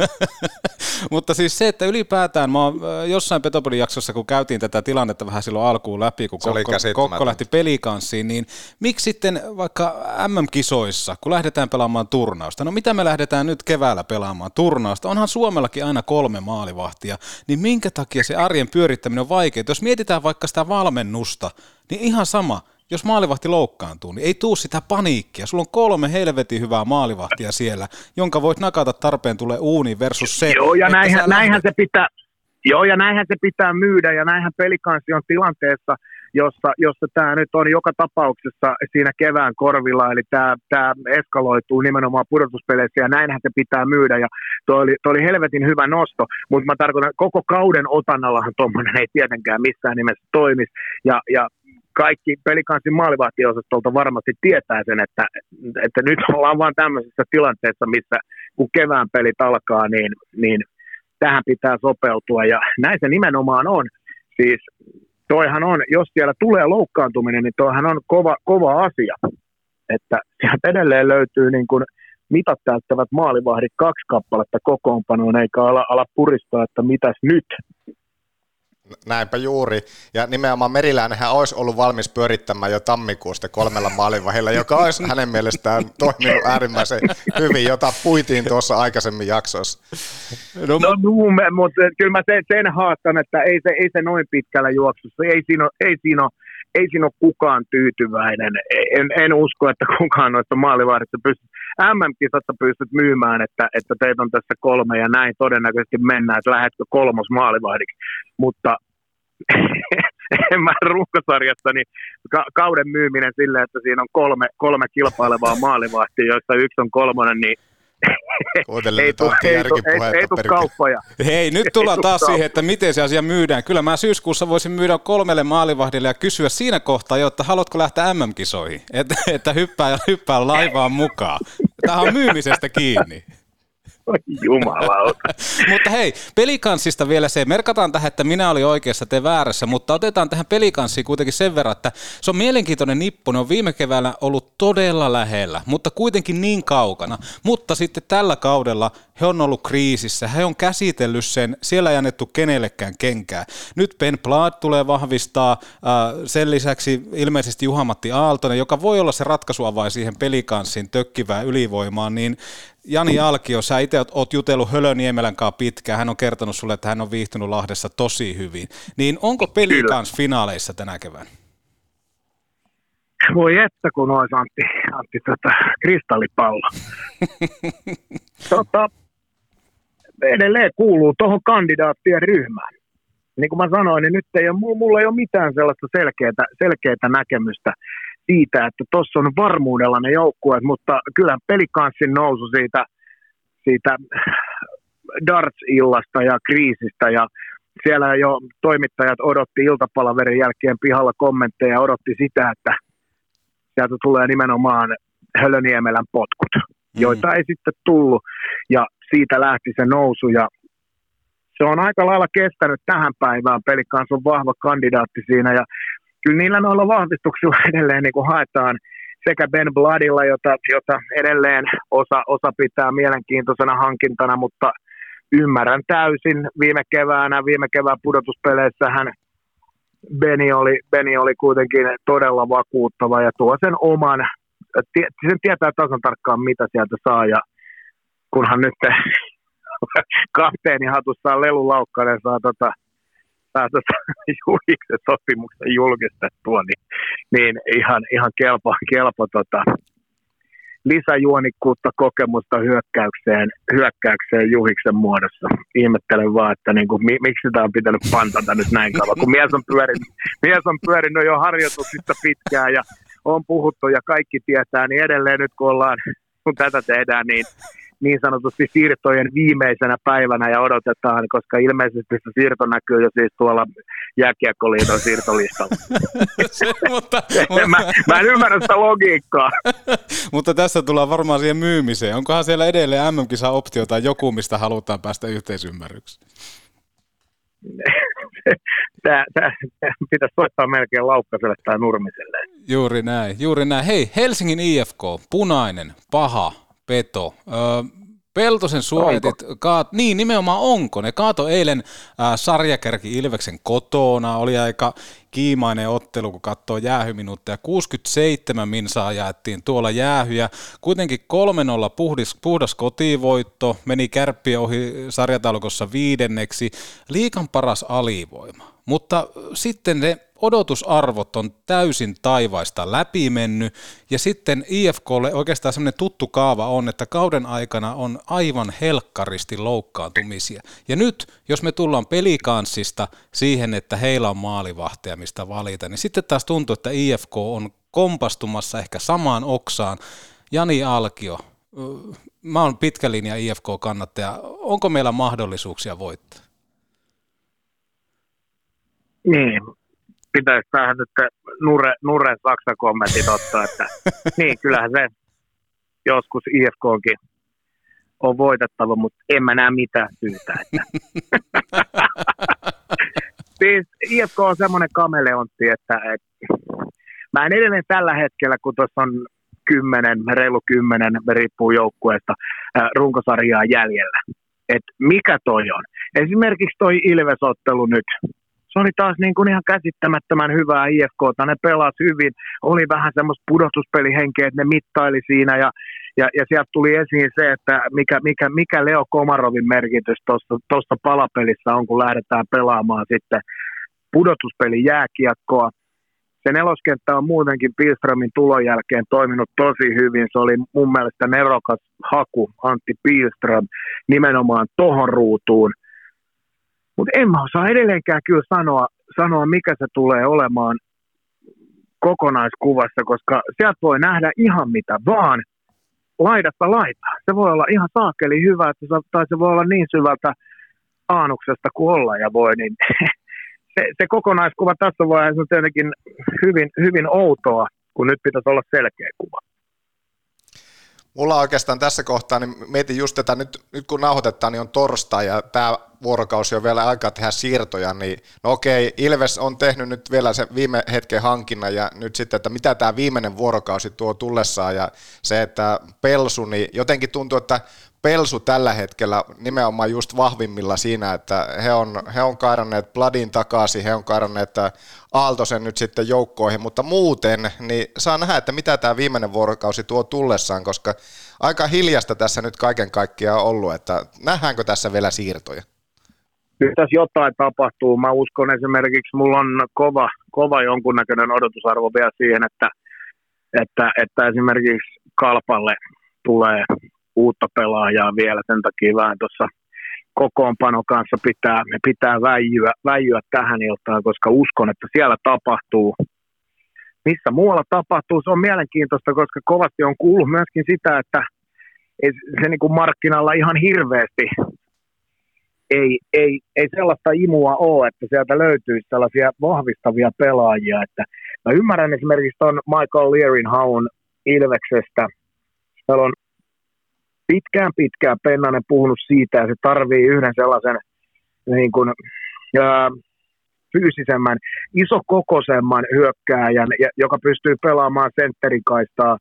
C: mutta siis se, että ylipäätään mä oon jossain Petopodin jaksossa, kun käytiin tätä tilannetta vähän silloin alkuun läpi, kun Kokko, Kokko lähti pelikanssiin, niin miksi sitten vaikka MM-kisoissa, kun lähdetään pelaamaan turnausta, no mitä me lähdetään nyt keväällä pelaamaan turnausta, onhan Suomellakin aina kolme maalivahtia, niin minkä takia se arjen pyörittäminen on vaikeaa? Jos mietitään vaikka sitä valmennusta, niin ihan sama, jos maalivahti loukkaantuu, niin ei tuu sitä paniikkia. Sulla on kolme helvetin hyvää maalivahtia siellä, jonka voit nakata tarpeen tulee uuni versus se.
J: Joo, ja näinhän, näinhän se pitää, Joo, ja näinhän se pitää myydä, ja näinhän pelikansi on tilanteessa, jossa, jossa tämä nyt on joka tapauksessa siinä kevään korvilla, eli tämä, tämä eskaloituu nimenomaan pudotuspeleissä, ja näinhän se pitää myydä, ja tuo oli, toi oli helvetin hyvä nosto, mutta mä tarkoitan, koko kauden otannallahan tuommoinen ei tietenkään missään nimessä toimisi, ja, ja kaikki pelikansin maalivahtiosastolta varmasti tietää sen, että, että nyt ollaan vaan tämmöisessä tilanteessa, missä kun kevään pelit alkaa, niin, niin tähän pitää sopeutua ja näin se nimenomaan on. Siis toihan on, jos siellä tulee loukkaantuminen, niin toihan on kova, kova asia. Että sieltä edelleen löytyy niin kuin mitat täyttävät maalivahdit kaksi kappaletta kokoonpanoon, eikä ala, ala puristaa, että mitäs nyt.
D: Näinpä juuri. Ja nimenomaan Meriläinenhän olisi ollut valmis pyörittämään jo tammikuusta kolmella maalivahilla, joka olisi hänen mielestään toiminut äärimmäisen hyvin, jota puitiin tuossa aikaisemmin jaksossa.
J: No, no mutta kyllä mä sen, sen haastan, että ei se, ei se noin pitkällä juoksussa, ei siinä ole, ei siinä ole, ei siinä ole kukaan tyytyväinen. En, en usko, että kukaan noista maalivahdista pystyy, MM-kisassa pystyt myymään, että, että teitä on tässä kolme ja näin todennäköisesti mennään, että lähdetkö kolmos maalivahdiksi. Mutta en mä runkosarjassa, niin ka- kauden myyminen silleen, että siinä on kolme, kolme kilpailevaa maalivahtia, joista yksi on kolmonen, niin ei tule ei, ei, ei kauppoja.
C: Hei, nyt tullaan taas siihen, että miten se asia myydään. Kyllä mä syyskuussa voisin myydä kolmelle maalivahdille ja kysyä siinä kohtaa jo, että haluatko lähteä MM-kisoihin, että, että hyppää, hyppää laivaan mukaan. Tämä on myymisestä kiinni.
J: Jumalauta.
C: mutta hei, pelikanssista vielä se. Merkataan tähän, että minä olin oikeassa, te väärässä, mutta otetaan tähän pelikanssiin kuitenkin sen verran, että se on mielenkiintoinen nippu. Ne on viime keväällä ollut todella lähellä, mutta kuitenkin niin kaukana. Mutta sitten tällä kaudella he on ollut kriisissä, he on käsitellyt sen, siellä ei annettu kenellekään kenkää. Nyt Ben Blad tulee vahvistaa, äh, sen lisäksi ilmeisesti Juhamatti Aaltonen, joka voi olla se ratkaisuavain siihen pelikanssin tökkivään ylivoimaan, niin Jani Alkio, sä itse oot jutellut Hölöniemelän kanssa pitkään, hän on kertonut sulle, että hän on viihtynyt Lahdessa tosi hyvin. Niin onko peli kanssa finaaleissa tänä keväänä?
J: Voi että kun olisi Antti, Antti tota, kristallipallo. tota, edelleen kuuluu tuohon kandidaattien ryhmään. Niin kuin mä sanoin, niin nyt ei ole, mulla ei ole mitään sellaista selkeää, selkeää näkemystä siitä, että tuossa on varmuudella ne joukkueet, mutta kyllä pelikanssin nousu siitä, siitä darts-illasta ja kriisistä ja siellä jo toimittajat odotti iltapalaverin jälkeen pihalla kommentteja ja odotti sitä, että sieltä tulee nimenomaan Hölöniemelän potkut, mm. joita ei sitten tullut ja siitä lähti se nousu ja se on aika lailla kestänyt tähän päivään. Pelikans on vahva kandidaatti siinä ja kyllä niillä noilla vahvistuksilla edelleen niin kuin haetaan sekä Ben Bloodilla, jota, jota edelleen osa, osa pitää mielenkiintoisena hankintana, mutta ymmärrän täysin. Viime keväänä, viime kevään pudotuspeleissä hän Beni oli, Beni oli kuitenkin todella vakuuttava ja tuo sen oman, sen tietää tasan tarkkaan mitä sieltä saa. Ja kunhan nyt kapteeni hatussaan Lelu Laukkanen saa tota, päästä julkisen sopimuksen julkistettua, niin, niin ihan, ihan kelpo, kelpo tota, lisäjuonikkuutta kokemusta hyökkäykseen, hyökkäykseen Juhiksen muodossa. Ihmettelen vaan, että niin kuin, miksi tämä on pitänyt pantata nyt näin kauan, kun mies on pyörinyt, mies on pyörinyt jo harjoituksista pitkään ja on puhuttu ja kaikki tietää, niin edelleen nyt kun ollaan, kun tätä tehdään, niin niin sanotusti siirtojen viimeisenä päivänä ja odotetaan, koska ilmeisesti se siirto näkyy jo siis tuolla jääkiekkoliiton siirtolistalla. se, mutta, mä, mä en ymmärrä sitä logiikkaa.
C: mutta tässä tullaan varmaan siihen myymiseen. Onkohan siellä edelleen MM-kisa-optio tai joku, mistä halutaan päästä yhteisymmärrykseen?
J: tämä, tämä, tämä pitäisi soittaa melkein Laukkaselle tai Nurmiselle.
C: Juuri näin, juuri näin. Hei, Helsingin IFK, punainen, paha, peto. Öö, Peltosen suojatit, kaat, niin nimenomaan onko, ne kaato eilen äh, sarjakärki Ilveksen kotona, oli aika kiimainen ottelu, kun katsoo jäähyminuutteja, 67 minsaa jaettiin tuolla jäähyjä, kuitenkin 3-0 puhdis, puhdas kotivoitto, meni kärppi ohi sarjataulukossa viidenneksi, liikan paras alivoima, mutta sitten ne odotusarvot on täysin taivaista läpi mennyt, ja sitten IFKlle oikeastaan semmoinen tuttu kaava on, että kauden aikana on aivan helkkaristi loukkaantumisia. Ja nyt, jos me tullaan pelikanssista siihen, että heillä on maalivahteja, mistä valita, niin sitten taas tuntuu, että IFK on kompastumassa ehkä samaan oksaan. Jani Alkio, mä oon pitkä linja IFK-kannattaja. Onko meillä mahdollisuuksia voittaa?
J: Niin, pitäisi tähän nyt Nure, Nure Saksa-kommentit ottaa, että niin, kyllähän se joskus IFKkin on voitettava, mutta en mä näe mitään syytä. Että. siis IFK on semmoinen kameleontti, että, että mä en edelleen tällä hetkellä, kun tuossa on kymmenen, reilu kymmenen, riippuu joukkueesta, runkosarjaa jäljellä. Et mikä toi on? Esimerkiksi toi Ilvesottelu nyt, se oli taas niin kuin ihan käsittämättömän hyvää IFK, ne pelasi hyvin, oli vähän semmoista pudotuspelihenkeä, että ne mittaili siinä ja, ja, ja sieltä tuli esiin se, että mikä, mikä, mikä Leo Komarovin merkitys tuossa palapelissä on, kun lähdetään pelaamaan sitten pudotuspeli jääkiekkoa. Se neloskenttä on muutenkin Pilströmin tulon jälkeen toiminut tosi hyvin. Se oli mun mielestä nerokas haku Antti Pilström nimenomaan tohon ruutuun – mutta en mä osaa edelleenkään kyllä sanoa, sanoa, mikä se tulee olemaan kokonaiskuvassa, koska sieltä voi nähdä ihan mitä vaan laidasta laitaa. Se voi olla ihan saakeli hyvä, että se, tai se voi olla niin syvältä aanuksesta kuin olla ja voi, niin se, se kokonaiskuva tässä vaiheessa on tietenkin hyvin, hyvin outoa, kun nyt pitäisi olla selkeä kuva.
D: Mulla oikeastaan tässä kohtaa, niin mietin just tätä, nyt, nyt kun nauhoitetaan, niin on torstai ja tämä vuorokausi on vielä aikaa tehdä siirtoja, niin no okei, Ilves on tehnyt nyt vielä sen viime hetken hankinnan ja nyt sitten, että mitä tämä viimeinen vuorokausi tuo tullessaan ja se, että Pelsu, niin jotenkin tuntuu, että Pelsu tällä hetkellä nimenomaan just vahvimmilla siinä, että he on, he on kairanneet Bladin takaisin, he on kairanneet Aaltosen nyt sitten joukkoihin, mutta muuten niin saa nähdä, että mitä tämä viimeinen vuorokausi tuo tullessaan, koska aika hiljasta tässä nyt kaiken kaikkiaan ollut, että nähdäänkö tässä vielä siirtoja?
J: Nyt tässä jotain tapahtuu. Mä uskon esimerkiksi, mulla on kova, kova jonkunnäköinen odotusarvo vielä siihen, että, että, että esimerkiksi Kalpalle tulee uutta pelaajaa vielä, sen takia vähän tuossa kokoonpano kanssa pitää, pitää väijyä, väijyä tähän iltaan, koska uskon, että siellä tapahtuu. Missä muualla tapahtuu, se on mielenkiintoista, koska kovasti on kuullut myöskin sitä, että se niin kuin markkinalla ihan hirveästi ei, ei, ei sellaista imua ole, että sieltä löytyisi sellaisia vahvistavia pelaajia. Että mä ymmärrän esimerkiksi tuon Michael Learin haun Ilveksestä. Siellä on pitkään pitkään Pennanen puhunut siitä, että se tarvii yhden sellaisen niin kuin, ää, fyysisemmän, isokokoisemman hyökkääjän, joka pystyy pelaamaan sentterikaistaa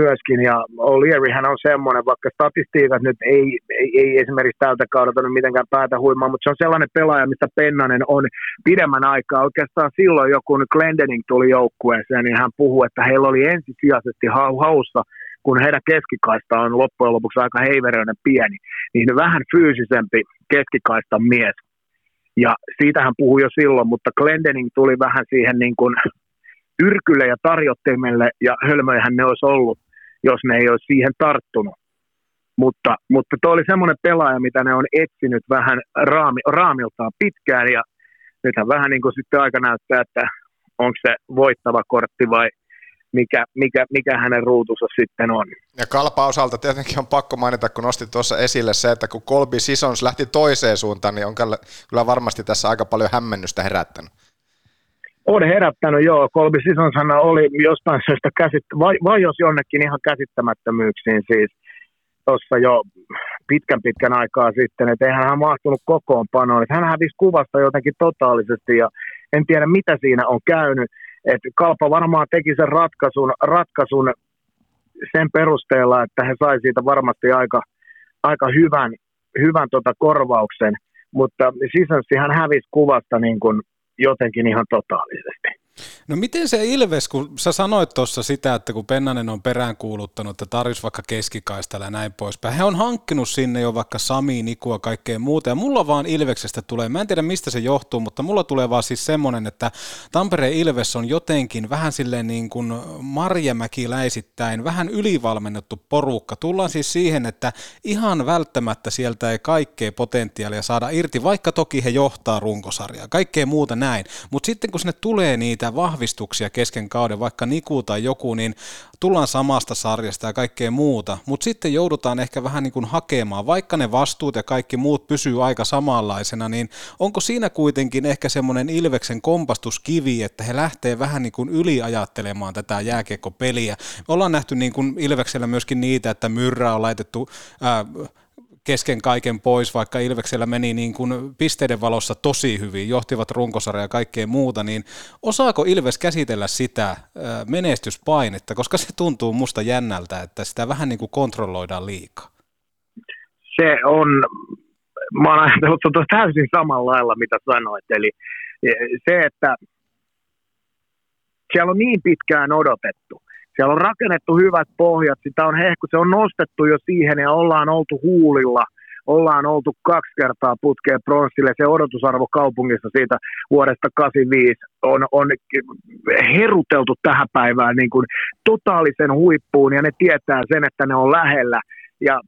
J: myöskin, ja O'Leary hän on semmoinen, vaikka statistiikat nyt ei, ei, ei esimerkiksi tältä kaudelta nyt mitenkään päätä huimaa, mutta se on sellainen pelaaja, mistä Pennanen on pidemmän aikaa. Oikeastaan silloin jo, kun Glendening tuli joukkueeseen, niin hän puhuu, että heillä oli ensisijaisesti haussa kun heidän keskikaista on loppujen lopuksi aika heiveröinen pieni, niin vähän fyysisempi keskikaista mies. Ja siitä hän puhui jo silloin, mutta Glendening tuli vähän siihen niin kuin yrkylle ja tarjottimelle, ja hölmöihän ne olisi ollut, jos ne ei olisi siihen tarttunut. Mutta, mutta tuo oli semmoinen pelaaja, mitä ne on etsinyt vähän raami, raamiltaan pitkään, ja nythän vähän niin kuin sitten aika näyttää, että onko se voittava kortti vai mikä, mikä, mikä hänen ruutunsa sitten on.
D: Ja Kalpa osalta tietenkin on pakko mainita, kun nostit tuossa esille se, että kun Colby Sisons lähti toiseen suuntaan, niin on kyllä varmasti tässä aika paljon hämmennystä herättänyt.
J: On herättänyt, joo. Colby Sisonshan oli jostain syystä käsit, vai, vai jos jonnekin ihan käsittämättömyyksiin siis tuossa jo pitkän pitkän aikaa sitten, että eihän hän mahtunut kokoonpanoon. Että hän hävisi kuvasta jotenkin totaalisesti ja en tiedä mitä siinä on käynyt että Kalpa varmaan teki sen ratkaisun, ratkaisun sen perusteella, että he sai siitä varmasti aika, aika hyvän, hyvän tota korvauksen, mutta sisäisesti hän hävisi kuvasta niin kuin jotenkin ihan totaalisesti.
C: No miten se Ilves, kun sä sanoit tuossa sitä, että kun Pennanen on peräänkuuluttanut, että tarvitsisi vaikka keskikaistalla ja näin poispäin. He on hankkinut sinne jo vaikka Sami, Nikua kaikkea muuta, ja mulla vaan Ilveksestä tulee, mä en tiedä mistä se johtuu, mutta mulla tulee vaan siis semmoinen, että Tampereen Ilves on jotenkin vähän silleen niin kuin Marjamäkiläisittäin, vähän ylivalmennettu porukka. Tullaan siis siihen, että ihan välttämättä sieltä ei kaikkea potentiaalia saada irti, vaikka toki he johtaa runkosarjaa, kaikkea muuta näin, mutta sitten kun sinne tulee niitä vahvistuksia kesken kauden, vaikka Niku tai joku, niin tullaan samasta sarjasta ja kaikkea muuta, mutta sitten joudutaan ehkä vähän niin kuin hakemaan, vaikka ne vastuut ja kaikki muut pysyy aika samanlaisena, niin onko siinä kuitenkin ehkä semmoinen Ilveksen kompastuskivi, että he lähtee vähän niin kuin yliajattelemaan tätä jääkiekkopeliä. Me ollaan nähty niin kuin Ilveksellä myöskin niitä, että myrrä on laitettu ää, kesken kaiken pois, vaikka Ilveksellä meni niin kuin pisteiden valossa tosi hyvin, johtivat runkosarja ja kaikkea muuta, niin osaako Ilves käsitellä sitä menestyspainetta, koska se tuntuu musta jännältä, että sitä vähän niin kuin kontrolloidaan liikaa?
J: Se on, mä oon ajatellut täysin samalla lailla, mitä sanoit, eli se, että siellä on niin pitkään odotettu, siellä on rakennettu hyvät pohjat, sitä on hehku, se on nostettu jo siihen ja ollaan oltu huulilla, ollaan oltu kaksi kertaa putkeen pronssille, se odotusarvo kaupungissa siitä vuodesta 85 on, on heruteltu tähän päivään niin kuin totaalisen huippuun ja ne tietää sen, että ne on lähellä. Ja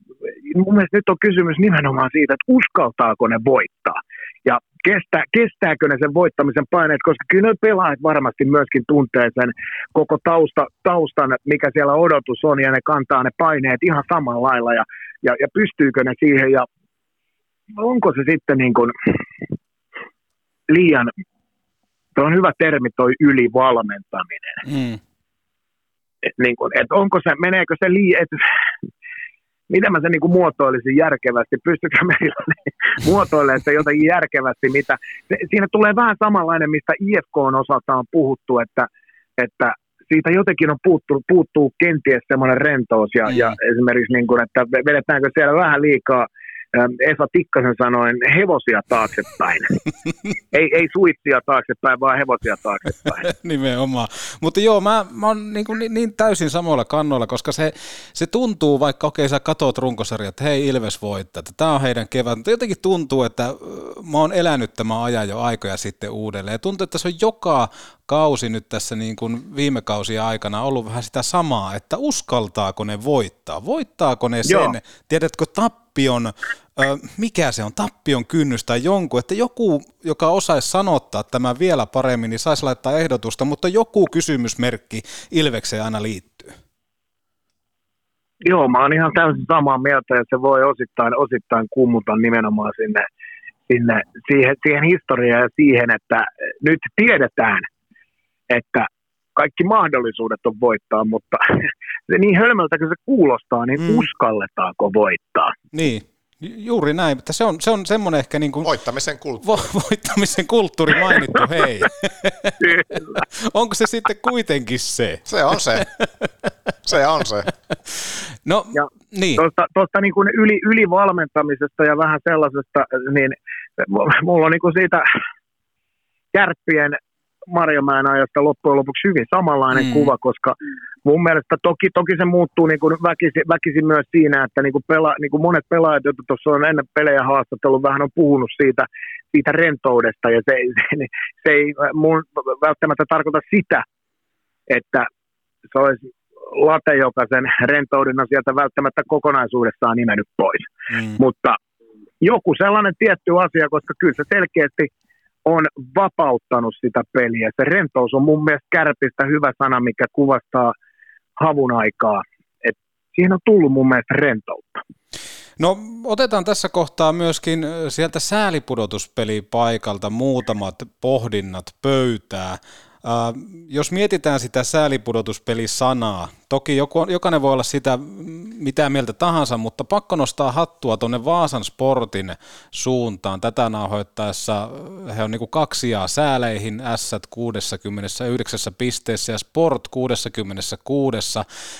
J: mun mielestä nyt on kysymys nimenomaan siitä, että uskaltaako ne voittaa. Ja kestä, kestääkö ne sen voittamisen paineet, koska kyllä ne pelaajat varmasti myöskin tuntee sen koko tausta, taustan, mikä siellä odotus on, ja ne kantaa ne paineet ihan samalla lailla, ja, ja, ja pystyykö ne siihen, ja onko se sitten niin kuin liian, tuo on hyvä termi toi ylivalmentaminen. Mm. Et niin kuin, et onko se, meneekö se liian, miten mä sen niin kuin muotoilisin järkevästi, pystykö meillä muotoilemaan se jotenkin järkevästi, mitä, se, siinä tulee vähän samanlainen, mistä IFK on osalta on puhuttu, että, että siitä jotenkin on puuttuu, puuttuu kenties semmoinen rentous ja, mm. ja esimerkiksi niin kuin, että vedetäänkö siellä vähän liikaa – Esa Tikkasen sanoen hevosia taaksepäin. ei, ei suitsia taaksepäin, vaan hevosia taaksepäin.
C: Nimenomaan. Mutta joo, mä, mä oon niin, niin, niin täysin samoilla kannoilla, koska se, se tuntuu, vaikka okei sä katot runkosarja, että hei Ilves voittaa, että tämä on heidän kevät, mutta jotenkin tuntuu, että mä oon elänyt tämän ajan jo aikoja sitten uudelleen. Ja tuntuu, että se on joka kausi nyt tässä niin kuin viime kausien aikana ollut vähän sitä samaa, että uskaltaako ne voittaa, voittaako ne sen, Joo. tiedätkö, tappion mikä se on, tappion kynnys tai jonkun, että joku, joka osaisi sanottaa tämän vielä paremmin, niin saisi laittaa ehdotusta, mutta joku kysymysmerkki Ilvekseen aina liittyy.
J: Joo, mä oon ihan täysin samaa mieltä, että se voi osittain, osittain kummuta nimenomaan sinne, sinne siihen, siihen historiaan ja siihen, että nyt tiedetään, että kaikki mahdollisuudet on voittaa, mutta se niin hölmöltä kuin se kuulostaa, niin mm. uskalletaanko voittaa?
C: Niin, Juuri näin, mutta se on, se on semmoinen ehkä niin kuin...
D: Voittamisen kulttuuri.
C: Vo, voittamisen kulttuuri mainittu, hei. Onko se sitten kuitenkin se?
D: Se on se. Se on se.
J: No, ja niin. Tuosta, tuosta niin kuin yli, ylivalmentamisesta ja vähän sellaisesta, niin mulla on niin kuin siitä kärppien Marjamäen ajasta loppujen lopuksi hyvin samanlainen mm. kuva, koska mun mielestä toki, toki se muuttuu niin kuin väkisin, väkisin myös siinä, että niin kuin pela, niin kuin monet pelaajat, joita tuossa on ennen pelejä haastattelun, vähän on puhunut siitä, siitä rentoudesta, ja se, se, se ei mun välttämättä tarkoita sitä, että se olisi late, joka sen rentouden on sieltä välttämättä kokonaisuudessaan nimennyt pois. Mm. Mutta joku sellainen tietty asia, koska kyllä se selkeästi – on vapauttanut sitä peliä. Se rentous on mun mielestä kärpistä hyvä sana, mikä kuvastaa havun aikaa. Et siihen on tullut mun mielestä rentoutta.
C: No otetaan tässä kohtaa myöskin sieltä säälipudotuspelipaikalta muutamat pohdinnat pöytää. Äh, jos mietitään sitä säälipudotuspelisanaa Toki joku, jokainen voi olla sitä mitä mieltä tahansa, mutta pakko nostaa hattua tuonne Vaasan Sportin suuntaan. Tätä nauhoittaessa he on niin kaksi ja sääleihin, S 69 pisteessä ja Sport 66.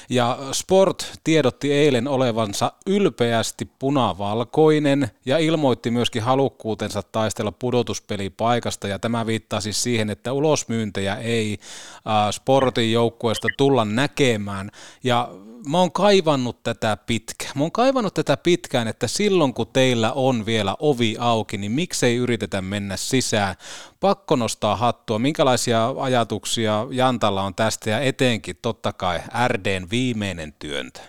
C: Ja Sport tiedotti eilen olevansa ylpeästi punavalkoinen ja ilmoitti myöskin halukkuutensa taistella pudotuspelipaikasta ja tämä viittaa siis siihen, että ulosmyyntejä ei Sportin joukkueesta tulla näkemään ja mä oon kaivannut tätä pitkään. Mä oon kaivannut tätä pitkään, että silloin kun teillä on vielä ovi auki, niin miksei yritetä mennä sisään. Pakko nostaa hattua. Minkälaisia ajatuksia Jantalla on tästä ja etenkin totta kai RDn viimeinen työntö?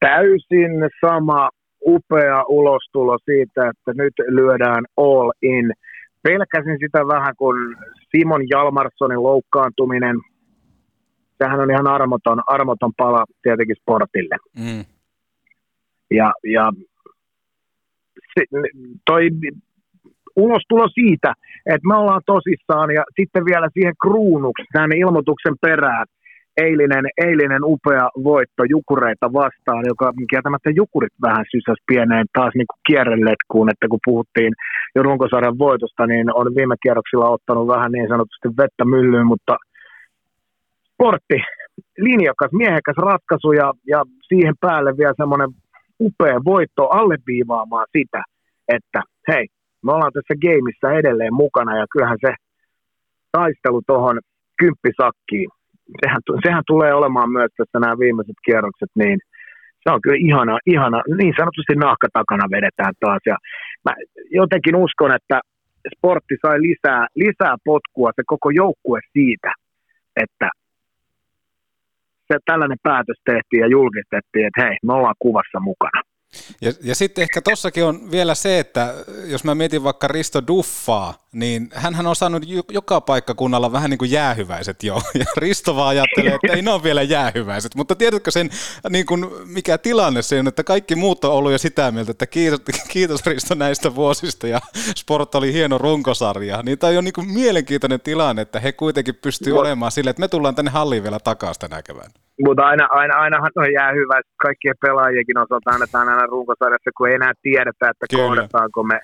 J: Täysin sama upea ulostulo siitä, että nyt lyödään all in. Pelkäsin sitä vähän, kun Simon Jalmarssonin loukkaantuminen sehän on ihan armoton, armoton pala tietenkin sportille. Mm. Ja, ja se, toi ulostulo siitä, että me ollaan tosissaan ja sitten vielä siihen kruunuksi tämän ilmoituksen perään eilinen, eilinen upea voitto Jukureita vastaan, joka kieltämättä Jukurit vähän sysäs pieneen taas niin kierreletkuun, että kun puhuttiin jo runkosarjan voitosta, niin on viime kierroksilla ottanut vähän niin sanotusti vettä myllyyn, mutta – sportti, linjakas, miehekäs ratkaisu ja, ja siihen päälle vielä semmoinen upea voitto alleviivaamaan sitä, että hei, me ollaan tässä gameissa edelleen mukana ja kyllähän se taistelu tuohon kymppisakkiin, sehän, sehän tulee olemaan myös tässä nämä viimeiset kierrokset, niin se on kyllä ihana, ihana, niin sanotusti nahka takana vedetään taas. Ja mä jotenkin uskon, että sportti sai lisää, lisää potkua se koko joukkue siitä, että se, tällainen päätös tehtiin ja julkistettiin, että hei, me ollaan kuvassa mukana.
C: Ja, ja sitten ehkä tossakin on vielä se, että jos mä mietin vaikka Risto Duffaa, niin hän on saanut joka paikkakunnalla vähän niin kuin jäähyväiset jo. Ja Risto vaan ajattelee, että ei ne ole vielä jäähyväiset. Mutta tiedätkö sen, niin kuin, mikä tilanne se on, että kaikki muut on ollut jo sitä mieltä, että kiitos, kiitos Risto näistä vuosista ja Sport oli hieno runkosarja. Niin tämä on niin kuin mielenkiintoinen tilanne, että he kuitenkin pystyy olemaan sille, että me tullaan tänne halliin vielä takaisin tänä keväänä.
J: Mutta aina, aina, ainahan on jää hyvä, että kaikkien pelaajien osalta annetaan aina runkosarjassa, kun ei enää tiedetä, että Kyllä. kohdataanko me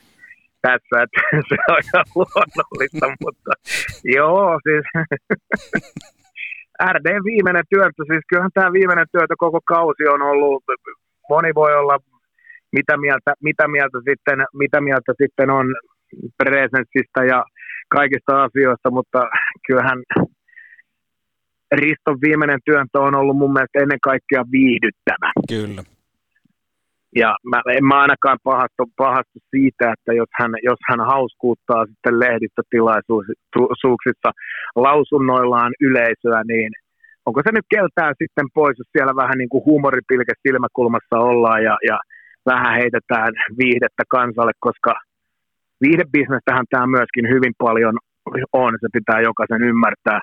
J: tässä, että se on ihan luonnollista, mutta joo, siis RD viimeinen työntö, siis kyllähän tämä viimeinen työntö koko kausi on ollut, moni voi olla mitä mieltä, mitä mieltä, sitten, mitä mieltä sitten on presenssistä ja kaikista asioista, mutta kyllähän Riston viimeinen työntö on ollut mun mielestä ennen kaikkea viihdyttävä.
C: Kyllä.
J: Ja mä, en mä ainakaan pahastu, pahastu siitä, että jos hän, jos hän hauskuuttaa sitten lehdistötilaisuuksissa lausunnoillaan yleisöä, niin onko se nyt keltää sitten pois, jos siellä vähän niin kuin huumoripilke silmäkulmassa ollaan ja, ja vähän heitetään viihdettä kansalle, koska viihdebisnestähän tämä myöskin hyvin paljon on, se pitää jokaisen ymmärtää,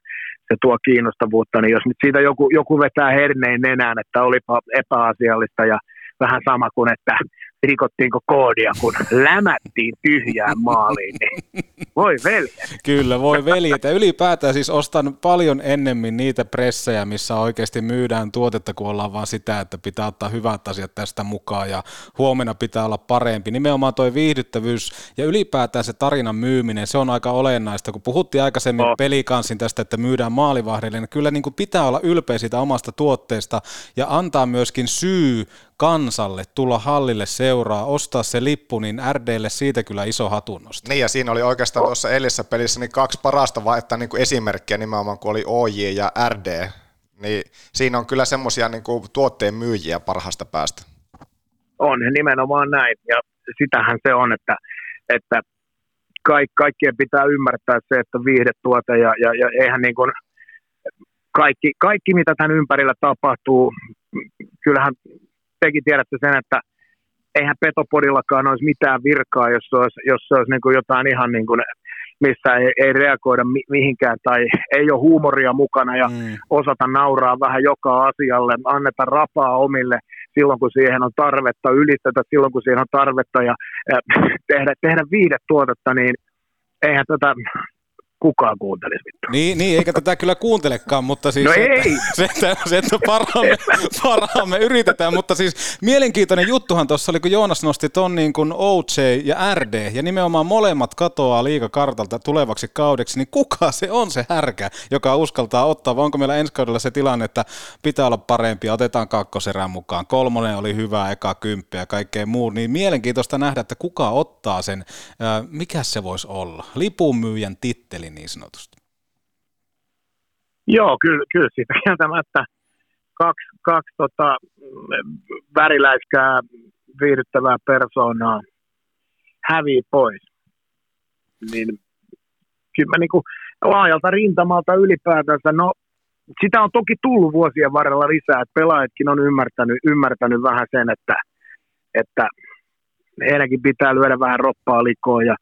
J: se tuo kiinnostavuutta, niin jos nyt siitä joku, joku vetää herneen nenään, että olipa epäasiallista ja vähän sama kuin, että rikottiinko koodia, kun lämättiin tyhjään maaliin, niin voi veli.
C: Kyllä, voi veli. Ja ylipäätään siis ostan paljon ennemmin niitä pressejä, missä oikeasti myydään tuotetta, kun ollaan vaan sitä, että pitää ottaa hyvät asiat tästä mukaan ja huomenna pitää olla parempi. Nimenomaan tuo viihdyttävyys ja ylipäätään se tarinan myyminen, se on aika olennaista. Kun puhuttiin aikaisemmin oh. pelikansin tästä, että myydään maalivahdelle, niin kyllä niin kuin pitää olla ylpeä siitä omasta tuotteesta ja antaa myöskin syy kansalle tulla hallille seuraa, ostaa se lippu, niin RDlle siitä kyllä iso hatunnosta.
D: Niin ja siinä oli oikeastaan tuossa edellisessä pelissä niin kaksi parasta vaihtaa niin kuin esimerkkiä nimenomaan, kun oli OJ ja RD. Niin siinä on kyllä semmoisia niin kuin tuotteen myyjiä parhaasta päästä.
J: On nimenomaan näin ja sitähän se on, että, että kaik, kaikkien pitää ymmärtää se, että viihdetuote ja, ja, ja eihän niin kuin kaikki, kaikki, mitä tämän ympärillä tapahtuu, kyllähän tekin tiedätte sen, että eihän Petopodillakaan olisi mitään virkaa, jos se olisi, jos se olisi niin kuin jotain ihan niin kuin, missä ei, ei reagoida mi- mihinkään tai ei ole huumoria mukana ja mm. osata nauraa vähän joka asialle, anneta rapaa omille silloin, kun siihen on tarvetta, ylistetä silloin, kun siihen on tarvetta ja, ja tehdä, tehdä viihdetuotetta, niin eihän tätä kukaan kuuntelisi vittu.
C: Niin, niin, eikä tätä kyllä kuuntelekaan, mutta siis
J: No
C: se,
J: ei.
C: se, se, se että parhaamme, parhaamme yritetään, mutta siis mielenkiintoinen juttuhan tuossa oli, kun Joonas nosti ton niin kuin OJ ja RD, ja nimenomaan molemmat katoaa liikakartalta tulevaksi kaudeksi, niin kuka se on se härkä, joka uskaltaa ottaa, vai onko meillä ensi kaudella se tilanne, että pitää olla parempi, otetaan kakkoserän mukaan, kolmonen oli hyvä, eka kymppi ja kaikkea muu, niin mielenkiintoista nähdä, että kuka ottaa sen, mikä se voisi olla, lipunmyyjän titteli niin sanotusti.
J: Joo, kyllä, kyllä siitä kieltämättä kaksi, kaksi tota, väriläiskää viihdyttävää persoonaa hävii pois. Niin kyllä mä niinku laajalta rintamalta ylipäätänsä, no sitä on toki tullut vuosien varrella lisää, että pelaajatkin on ymmärtänyt, ymmärtänyt vähän sen, että, että heidänkin pitää lyödä vähän roppaa likoon ja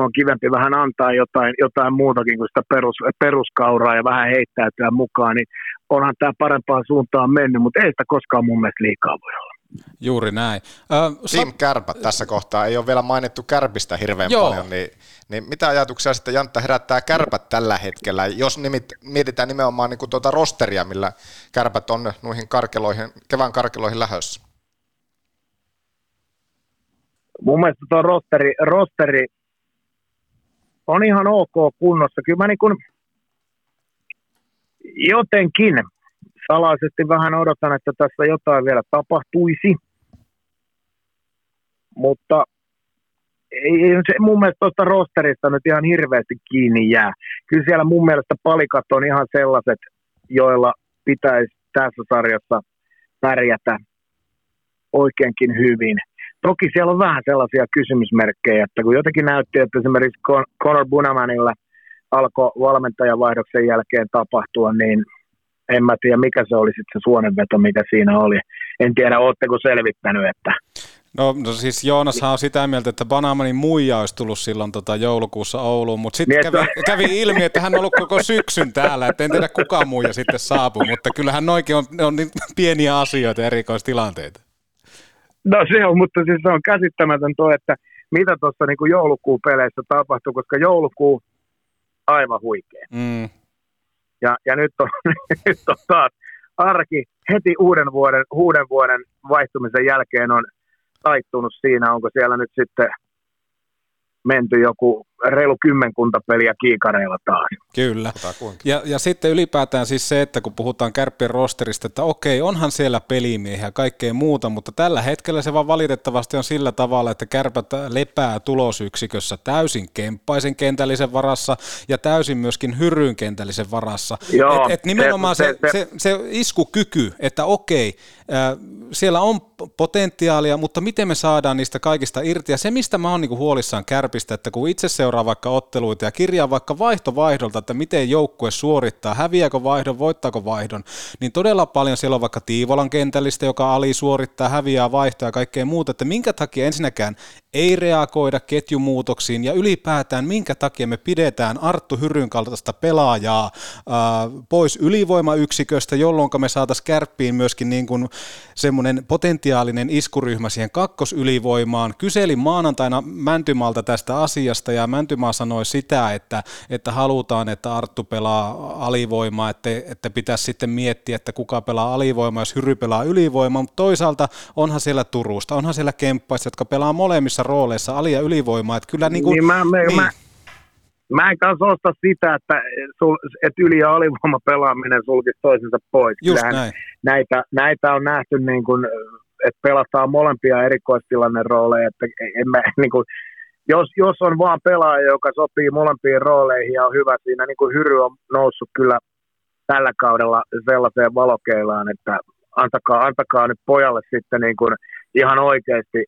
J: on kivempi vähän antaa jotain, jotain muutakin kuin sitä perus, peruskauraa ja vähän heittäytyä mukaan, niin onhan tämä parempaan suuntaan mennyt, mutta ei sitä koskaan mun mielestä liikaa voi olla.
C: Juuri näin. Äh,
D: Team Kärpät tässä kohtaa, ei ole vielä mainittu Kärpistä hirveän
C: Joo.
D: paljon, niin, niin mitä ajatuksia sitten Jantta herättää Kärpät tällä hetkellä, jos nimit, mietitään nimenomaan niin kuin tuota rosteria, millä Kärpät on noihin karkeloihin, kevään karkeloihin lähössä?
J: mun mielestä tuo rosteri, rosteri on ihan ok kunnossa. Kyllä mä niin kuin jotenkin salaisesti vähän odotan, että tässä jotain vielä tapahtuisi. Mutta ei ei se mun mielestä tuosta rosterista nyt ihan hirveästi kiinni jää. Kyllä siellä mun mielestä palikat on ihan sellaiset, joilla pitäisi tässä sarjassa pärjätä oikeinkin hyvin. Toki siellä on vähän sellaisia kysymysmerkkejä, että kun jotenkin näytti, että esimerkiksi Con- Conor Bunamanilla alkoi valmentajavaihdoksen jälkeen tapahtua, niin en mä tiedä mikä se oli sitten se suonenveto, mikä siinä oli. En tiedä, ootteko selvittänyt, että
C: No, no siis Joonashan on sitä mieltä, että Banamanin muija olisi tullut silloin tota joulukuussa Ouluun, mutta sitten
J: Niin,
C: kävi, kävi ilmi, että hän on ollut koko syksyn täällä, että en tiedä kuka muija sitten saapui, mutta kyllähän noikin on, ne on niin pieniä asioita ja erikoistilanteita.
J: No se on, mutta siis se on käsittämätön tuo, että mitä tuossa niinku joulukuun peleissä tapahtui, koska joulukuu aivan huikea.
C: Mm.
J: Ja, ja nyt, on, nyt on taas arki heti uuden vuoden, uuden vuoden vaihtumisen jälkeen on taittunut siinä, onko siellä nyt sitten menty joku reilu kymmenkunta peliä kiikareilla taas.
C: Kyllä. Ja, ja sitten ylipäätään siis se, että kun puhutaan kärppien rosterista, että okei, onhan siellä pelimiehiä ja kaikkea muuta, mutta tällä hetkellä se vaan valitettavasti on sillä tavalla, että kärpät lepää tulosyksikössä täysin kemppaisen kentällisen varassa ja täysin myöskin hyryn kentällisen varassa.
J: Joo,
C: et, et nimenomaan se,
J: se-
C: se, se, se iskukyky, että okei, siellä on potentiaalia, mutta miten me saadaan niistä kaikista irti. Ja se, mistä mä oon niinku huolissaan kärpistä, että kun itse seuraa vaikka otteluita ja kirjaa vaikka vaihto vaihdolta, että miten joukkue suorittaa, häviääkö vaihdon, voittaako vaihdon, niin todella paljon siellä on vaikka Tiivolan kentällistä, joka ali suorittaa, häviää vaihtoa ja kaikkea muuta, että minkä takia ensinnäkään ei reagoida ketjumuutoksiin ja ylipäätään minkä takia me pidetään Arttu Hyryn kaltaista pelaajaa ää, pois ylivoimayksiköstä, jolloin me saataisiin kärppiin myöskin niin kuin semmoinen potentiaalinen iskuryhmä siihen kakkosylivoimaan. Kyselin maanantaina Mäntymaalta tästä asiasta ja Mäntymaa sanoi sitä, että, että halutaan, että Arttu pelaa alivoimaa, että, että pitäisi sitten miettiä, että kuka pelaa alivoimaa, jos Hyry pelaa ylivoimaa, mutta toisaalta onhan siellä Turusta, onhan siellä Kemppaista, jotka pelaa molemmissa rooleissa ali- ja ylivoimaa, että kyllä niin kuin,
J: Niin mä, mä, mä, mä en kanssa osta sitä, että, sul, että yli- ja alivoima pelaaminen sulkisi toisensa pois.
C: Just
J: Kyllähän
C: näin.
J: Näitä, näitä on nähty, niin kuin, että pelataan molempia erikoistilanne rooleja. Että en mä, niin kuin, jos, jos on vaan pelaaja, joka sopii molempiin rooleihin ja on hyvä siinä, niin kuin Hyry on noussut kyllä tällä kaudella sellaiseen valokeilaan, että antakaa, antakaa nyt pojalle sitten niin kuin ihan oikeasti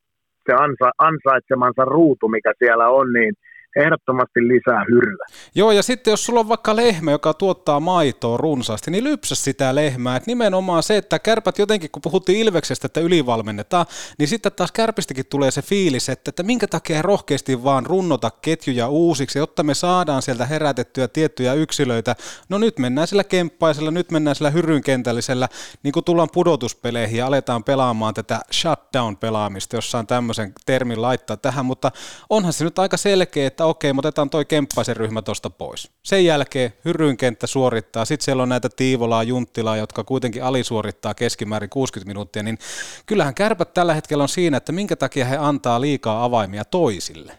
J: se ansa, ansaitsemansa ruutu, mikä siellä on, niin ehdottomasti lisää hyryä.
C: Joo, ja sitten jos sulla on vaikka lehmä, joka tuottaa maitoa runsaasti, niin lypsä sitä lehmää. Et nimenomaan se, että kärpät jotenkin, kun puhuttiin Ilveksestä, että ylivalmennetaan, niin sitten taas kärpistäkin tulee se fiilis, että, että minkä takia rohkeasti vaan runnota ketjuja uusiksi, jotta me saadaan sieltä herätettyä tiettyjä yksilöitä. No nyt mennään sillä kemppaisella, nyt mennään sillä hyrynkentällisellä, niin kun tullaan pudotuspeleihin ja aletaan pelaamaan tätä shutdown-pelaamista, jossain tämmöisen termin laittaa tähän, mutta onhan se nyt aika selkeä, että että okei, me otetaan toi Kemppaisen ryhmä tuosta pois. Sen jälkeen Hyryn kenttä suorittaa, sitten siellä on näitä Tiivolaa, Junttilaa, jotka kuitenkin alisuorittaa keskimäärin 60 minuuttia, niin kyllähän kärpät tällä hetkellä on siinä, että minkä takia he antaa liikaa avaimia toisille.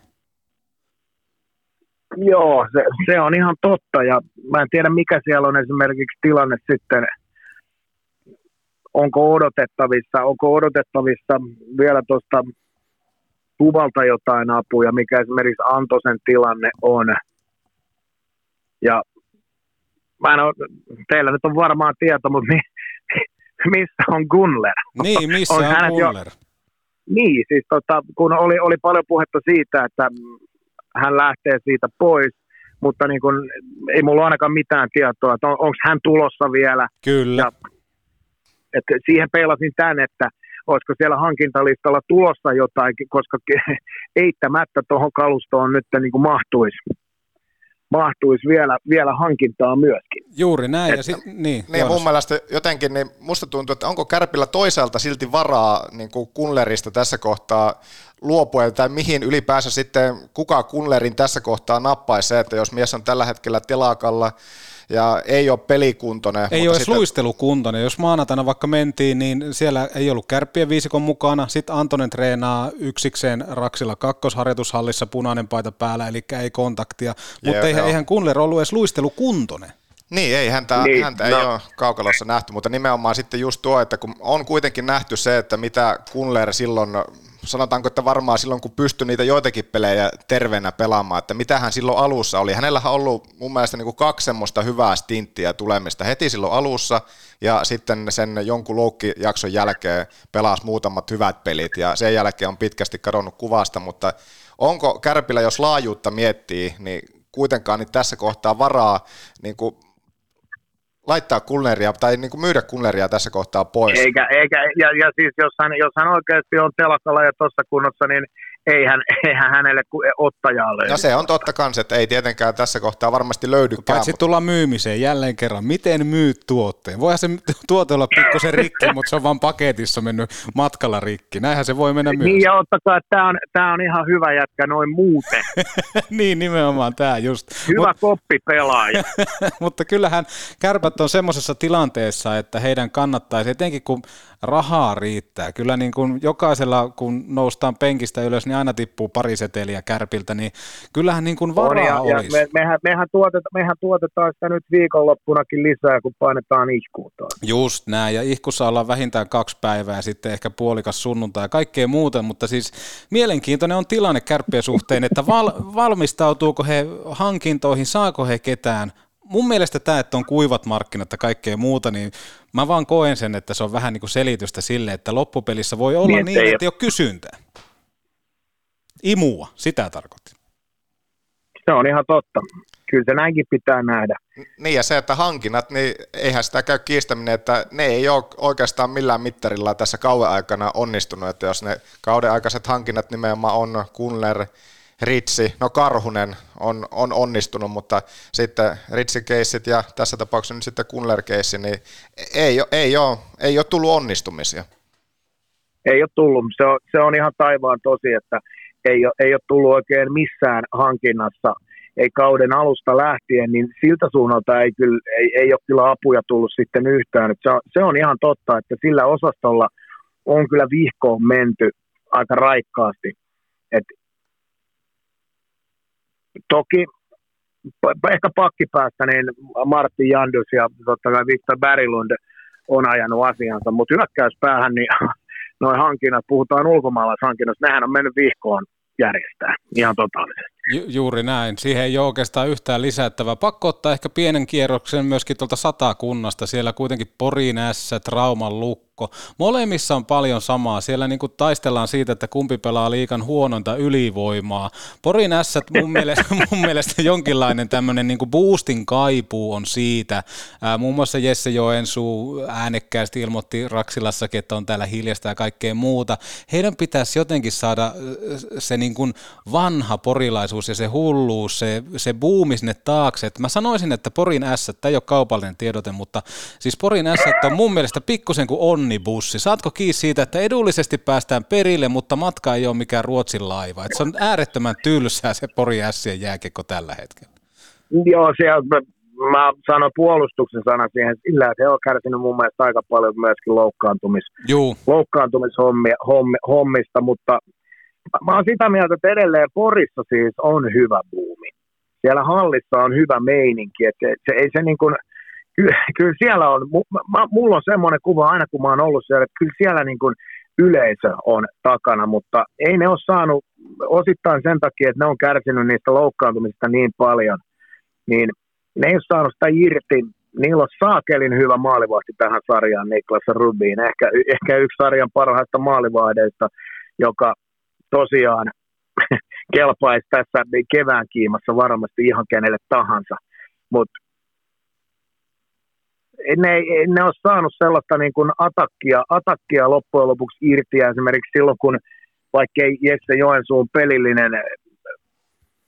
J: Joo, se, se on ihan totta ja mä en tiedä mikä siellä on esimerkiksi tilanne sitten, onko odotettavissa, onko odotettavissa vielä tuosta Tuvalta jotain apuja, mikä esimerkiksi Antosen tilanne on. Ja mä en ole, teillä nyt on varmaan tieto, mutta mi, missä on Gunler?
C: Niin, missä on, on Gunler? Jo,
J: niin, siis tota, kun oli, oli paljon puhetta siitä, että hän lähtee siitä pois, mutta niin kun, ei mulla ainakaan mitään tietoa, että on, onko hän tulossa vielä.
C: Kyllä. Ja,
J: että siihen peilasin tämän, että olisiko siellä hankintalistalla tulossa jotain, koska eittämättä tuohon kalustoon nyt niin kuin mahtuisi mahtuisi vielä, vielä hankintaa myöskin.
C: Juuri näin. Että, ja sit, niin,
D: niin mun mielestä jotenkin, niin musta tuntuu, että onko Kärpillä toisaalta silti varaa niin kuin Kunlerista tässä kohtaa luopua, tai mihin ylipäänsä sitten kuka Kunlerin tässä kohtaa nappaisi se, että jos mies on tällä hetkellä telakalla, ja ei ole pelikuntoinen.
C: Ei ole edes sitten... luistelukuntoinen. Jos maanantaina vaikka mentiin, niin siellä ei ollut kärppien viisikon mukana. Sitten Antonen treenaa yksikseen Raksilla kakkosharjoitushallissa punainen paita päällä, eli ei kontaktia. Mutta eihän, eihän Kunler ollut edes luistelukuntoinen.
D: Niin, ei häntä, niin, häntä no. ei ole kaukalossa nähty, mutta nimenomaan sitten just tuo, että kun on kuitenkin nähty se, että mitä Kunler silloin sanotaanko, että varmaan silloin kun pystyi niitä joitakin pelejä terveenä pelaamaan, että mitä hän silloin alussa oli. Hänellä on ollut mun mielestä niin kuin kaksi semmoista hyvää stinttiä tulemista heti silloin alussa ja sitten sen jonkun loukkijakson jälkeen pelasi muutamat hyvät pelit ja sen jälkeen on pitkästi kadonnut kuvasta, mutta onko Kärpillä, jos laajuutta miettii, niin kuitenkaan niin tässä kohtaa varaa niin kuin laittaa kulneria tai niin kuin myydä kulneria tässä kohtaa pois.
J: Eikä, eikä ja, ja siis jos hän, jos hän oikeasti on telakalla ja tuossa kunnossa, niin eihän, eihän hänelle ottajaa löydy.
D: No se on totta kanssa, että ei tietenkään tässä kohtaa varmasti löydykään.
C: Paitsi mutta... tullaan myymiseen jälleen kerran. Miten myyt tuotteen? Voihan se tuote olla pikkusen rikki, mutta se on vain paketissa mennyt matkalla rikki. Näinhän se voi mennä myös.
J: Niin ja ottakaa, että tämä on, tämä on ihan hyvä jätkä noin muuten.
C: niin nimenomaan tämä just.
J: Hyvä Mut... koppi pelaaja.
C: mutta kyllähän kärpät on semmoisessa tilanteessa, että heidän kannattaisi, etenkin kun rahaa riittää. Kyllä niin kuin jokaisella, kun noustaan penkistä ylös, niin aina tippuu pari seteliä kärpiltä, niin kyllähän niin kuin varaa on, ja, olisi.
J: Ja me, mehän, mehän, tuoteta, mehän tuotetaan sitä nyt viikonloppunakin lisää, kun painetaan ihkuuta.
C: Just näin, ja ihkussa ollaan vähintään kaksi päivää ja sitten ehkä puolikas sunnuntai ja kaikkea muuta, mutta siis mielenkiintoinen on tilanne kärppien suhteen, että val, valmistautuuko he hankintoihin, saako he ketään, mun mielestä tämä, että on kuivat markkinat ja kaikkea muuta, niin mä vaan koen sen, että se on vähän niin kuin selitystä sille, että loppupelissä voi olla niin, niin että ei ole kysyntää. Imua, sitä tarkoitti.
J: Se on ihan totta. Kyllä se näinkin pitää nähdä.
D: Niin ja se, että hankinnat, niin eihän sitä käy kiistäminen, että ne ei ole oikeastaan millään mittarilla tässä kauden aikana onnistunut, että jos ne kauden aikaiset hankinnat nimenomaan on Kunler, Ritsi, no Karhunen on, on onnistunut, mutta sitten Ritsi-keissit ja tässä tapauksessa nyt sitten Kunler-keissi, niin ei, ei, ole, ei ole tullut onnistumisia.
J: Ei ole tullut, se on, se on ihan taivaan tosi, että ei ole, ei ole tullut oikein missään hankinnassa, ei kauden alusta lähtien, niin siltä suunnalta ei, kyllä, ei, ei ole kyllä apuja tullut sitten yhtään. Se on, se on ihan totta, että sillä osastolla on kyllä vihkoon menty aika raikkaasti. Et Toki ehkä pakkipäästä niin Martti Jandus ja totta kai Victor Berglund on ajanut asiansa, mutta hyökkäyspäähän niin noin hankinnat, puhutaan ulkomaalaishankinnasta, nehän on mennyt vihkoon järjestää ihan totaalisesti.
C: Ju- juuri näin. Siihen ei ole oikeastaan yhtään lisättävää. Pakko ottaa ehkä pienen kierroksen myöskin tuolta satakunnasta. Siellä kuitenkin Porin ässä, Trauman lukko. Molemmissa on paljon samaa. Siellä niin kuin taistellaan siitä, että kumpi pelaa liikan huonointa ylivoimaa. Porin ässät mun mielestä, mun mielestä jonkinlainen tämmöinen niin kuin boostin kaipuu on siitä. Ää, muun muassa Jesse Joensuu äänekkäästi ilmoitti Raksilassakin, että on täällä hiljasta ja kaikkea muuta. Heidän pitäisi jotenkin saada se niin kuin vanha porilaisuus intohimoisuus ja se hulluus, se, se buumi sinne taakse. Et mä sanoisin, että Porin S, tämä ei ole kaupallinen tiedote, mutta siis Porin S on mun mielestä pikkusen kuin onnibussi. Saatko kiinni siitä, että edullisesti päästään perille, mutta matka ei ole mikään Ruotsin laiva. Et se on äärettömän tylsää se Porin S jääkekko tällä hetkellä.
J: Joo, siellä mä sanon puolustuksen sana siihen sillä, että he on kärsinyt mun mielestä aika paljon myöskin loukkaantumis,
C: Juu.
J: loukkaantumishommista, mutta mä oon sitä mieltä, että edelleen Porissa siis on hyvä buumi. Siellä hallissa on hyvä meininki, että se, ei se niin kuin, kyllä, kyllä siellä on, mä, mulla on semmoinen kuva aina kun mä oon ollut siellä, että kyllä siellä niin kuin yleisö on takana, mutta ei ne ole saanut osittain sen takia, että ne on kärsinyt niistä loukkaantumista niin paljon, niin ne ei ole saanut sitä irti. Niillä on saakelin hyvä maalivahti tähän sarjaan, Niklas Rubin. Ehkä, ehkä yksi sarjan parhaista maalivahdeista, joka tosiaan kelpaisi tässä kevään kiimassa varmasti ihan kenelle tahansa. Mutta ne, ne ole saanut sellaista niin kuin atakkia, atakkia loppujen lopuksi irti. Ja esimerkiksi silloin, kun vaikka ei Jesse Joensuun pelillinen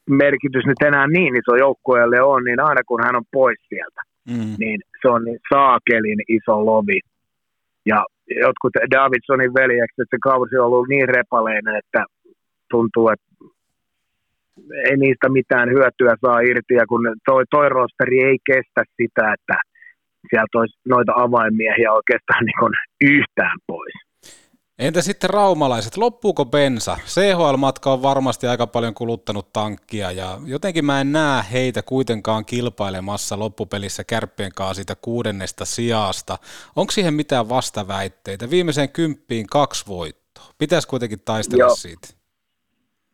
J: merkitys nyt enää niin iso joukkueelle on, niin aina kun hän on pois sieltä, mm. niin se on niin saakelin iso lovi. Ja jotkut Davidsonin veljekset, se kausi on ollut niin repaleinen, että tuntuu, että ei niistä mitään hyötyä saa irti, ja kun toi, toi rosteri ei kestä sitä, että sieltä olisi noita avaimiehiä oikeastaan niin yhtään pois.
C: Entä sitten raumalaiset, loppuuko bensa? CHL-matka on varmasti aika paljon kuluttanut tankkia ja jotenkin mä en näe heitä kuitenkaan kilpailemassa loppupelissä kärppien kanssa siitä kuudennesta sijasta. Onko siihen mitään vastaväitteitä? Viimeiseen kymppiin kaksi voittoa. Pitäisi kuitenkin taistella Joo. siitä.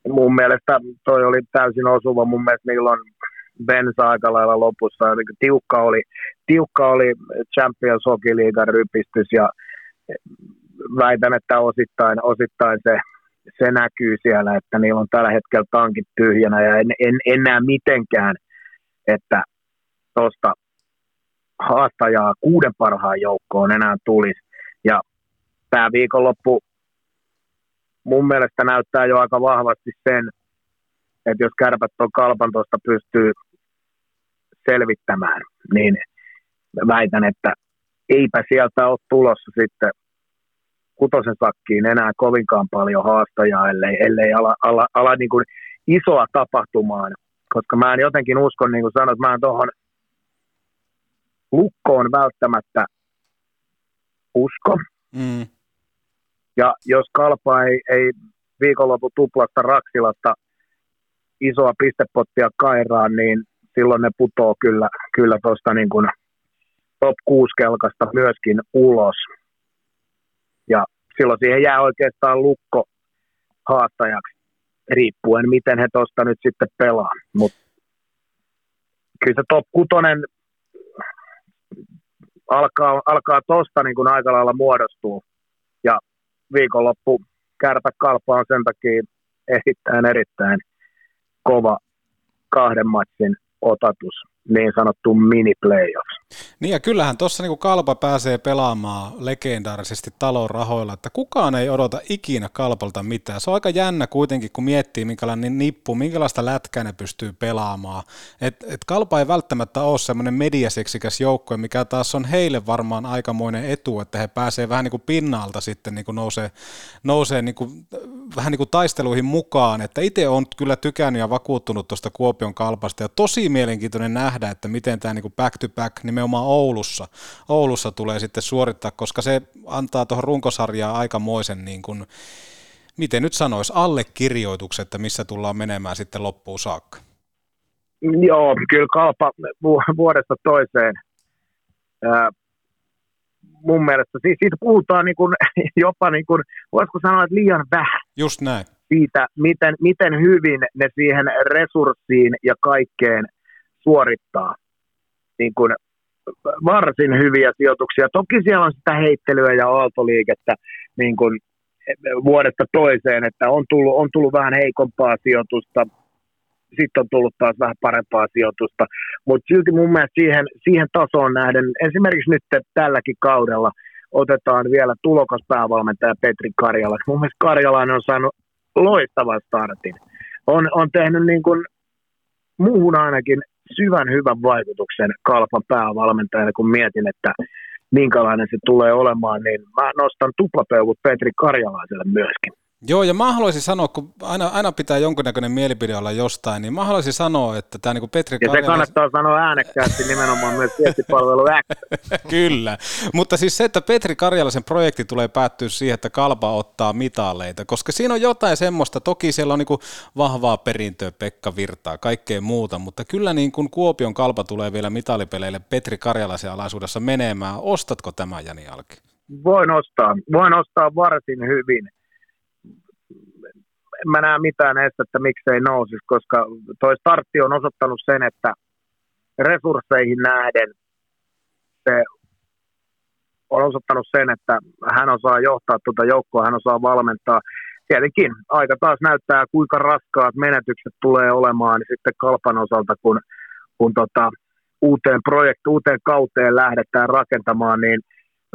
J: Mun mielestä toi oli täysin osuva. Mun mielestä niillä on bensa aika lailla lopussa. Tiukka oli, tiukka oli Champions Hockey League rypistys ja väitän, että osittain, osittain se, se näkyy siellä, että niillä on tällä hetkellä tankit tyhjänä ja en, en, en näe mitenkään, että tuosta haastajaa kuuden parhaan joukkoon enää tulisi. Ja tämä viikonloppu mun mielestä näyttää jo aika vahvasti sen, että jos kärpät on kalpan tuosta pystyy selvittämään, niin väitän, että eipä sieltä ole tulossa sitten kutosen sakkiin enää kovinkaan paljon haastajaa, ellei, ellei ala, ala, ala niin kuin isoa tapahtumaan. Koska mä en jotenkin usko, niin kuin sanoit, mä en tuohon lukkoon välttämättä usko. Mm. Ja jos kalpa ei, ei viikonloppu tuplasta Raksilasta isoa pistepottia kairaan, niin silloin ne putoo kyllä, kyllä tuosta niin kuin top 6 kelkasta myöskin ulos. Ja silloin siihen jää oikeastaan lukko haastajaksi, riippuen miten he tuosta nyt sitten pelaa. Mutta kyllä se top 6 alkaa, alkaa tuosta niin aika lailla muodostua. Ja viikonloppu kärpä kalpa on sen takia erittäin erittäin kova kahden matsin otatus niin sanottu mini-playoffs.
C: Niin ja kyllähän tuossa niinku Kalpa pääsee pelaamaan legendaarisesti talon rahoilla, että kukaan ei odota ikinä Kalpalta mitään. Se on aika jännä kuitenkin, kun miettii minkälainen nippu, minkälaista lätkää ne pystyy pelaamaan. Et, et Kalpa ei välttämättä ole semmoinen mediaseksikäs joukkue, mikä taas on heille varmaan aikamoinen etu, että he pääsee vähän niin kuin pinnalta sitten niin kuin nousee, nousee niin kuin, vähän niin kuin taisteluihin mukaan. Että itse on kyllä tykännyt ja vakuuttunut tuosta Kuopion Kalpasta ja tosi mielenkiintoinen nähdä, että miten tämä niin back to back nimenomaan Oulussa, Oulussa tulee sitten suorittaa, koska se antaa tuohon runkosarjaan aikamoisen niin kuin, miten nyt sanoisi, allekirjoitukset, että missä tullaan menemään sitten loppuun saakka.
J: Joo, kyllä kalpa vuodesta toiseen. Ää, mun mielestä, siis siitä puhutaan niin kuin, jopa, niin kuin, voisiko sanoa, että liian vähän.
C: Just näin.
J: Siitä, miten, miten hyvin ne siihen resurssiin ja kaikkeen suorittaa niin kuin varsin hyviä sijoituksia. Toki siellä on sitä heittelyä ja aaltoliikettä niin kuin vuodesta toiseen, että on tullut, on tullut vähän heikompaa sijoitusta, sitten on tullut taas vähän parempaa sijoitusta, mutta silti mun mielestä siihen, siihen tasoon nähden, esimerkiksi nyt tälläkin kaudella otetaan vielä tulokas päävalmentaja Petri Karjala. Mun mielestä Karjalainen on saanut loistavan startin on, on tehnyt niin kuin muuhun ainakin syvän hyvän vaikutuksen kalpan päävalmentajana, kun mietin, että minkälainen se tulee olemaan, niin mä nostan tuplapeuvut Petri Karjalaiselle myöskin.
C: Joo, ja mä haluaisin sanoa, kun aina, aina pitää jonkunnäköinen mielipide olla jostain, niin mä haluaisin sanoa, että tämä niin Petri
J: Ja se
C: Karjalainen...
J: kannattaa sanoa äänekkäästi nimenomaan myös viestipalvelu X.
C: Kyllä, mutta siis se, että Petri Karjalaisen projekti tulee päättyä siihen, että Kalpa ottaa mitaleita, koska siinä on jotain semmoista, toki siellä on niin kuin vahvaa perintöä, Pekka Virtaa, kaikkea muuta, mutta kyllä niin kuin Kuopion Kalpa tulee vielä mitalipeleille Petri Karjalaisen alaisuudessa menemään. Ostatko tämä Jani Alki?
J: Voin ostaa, voin ostaa varsin hyvin. En mä näe mitään estettä, miksei nousisi, koska toi startti on osoittanut sen, että resursseihin nähden se on osoittanut sen, että hän osaa johtaa tuota joukkoa, hän osaa valmentaa. Tietenkin aika taas näyttää, kuinka raskaat menetykset tulee olemaan sitten Kalpan osalta, kun, kun tota, uuteen projektiin, uuteen kauteen lähdetään rakentamaan, niin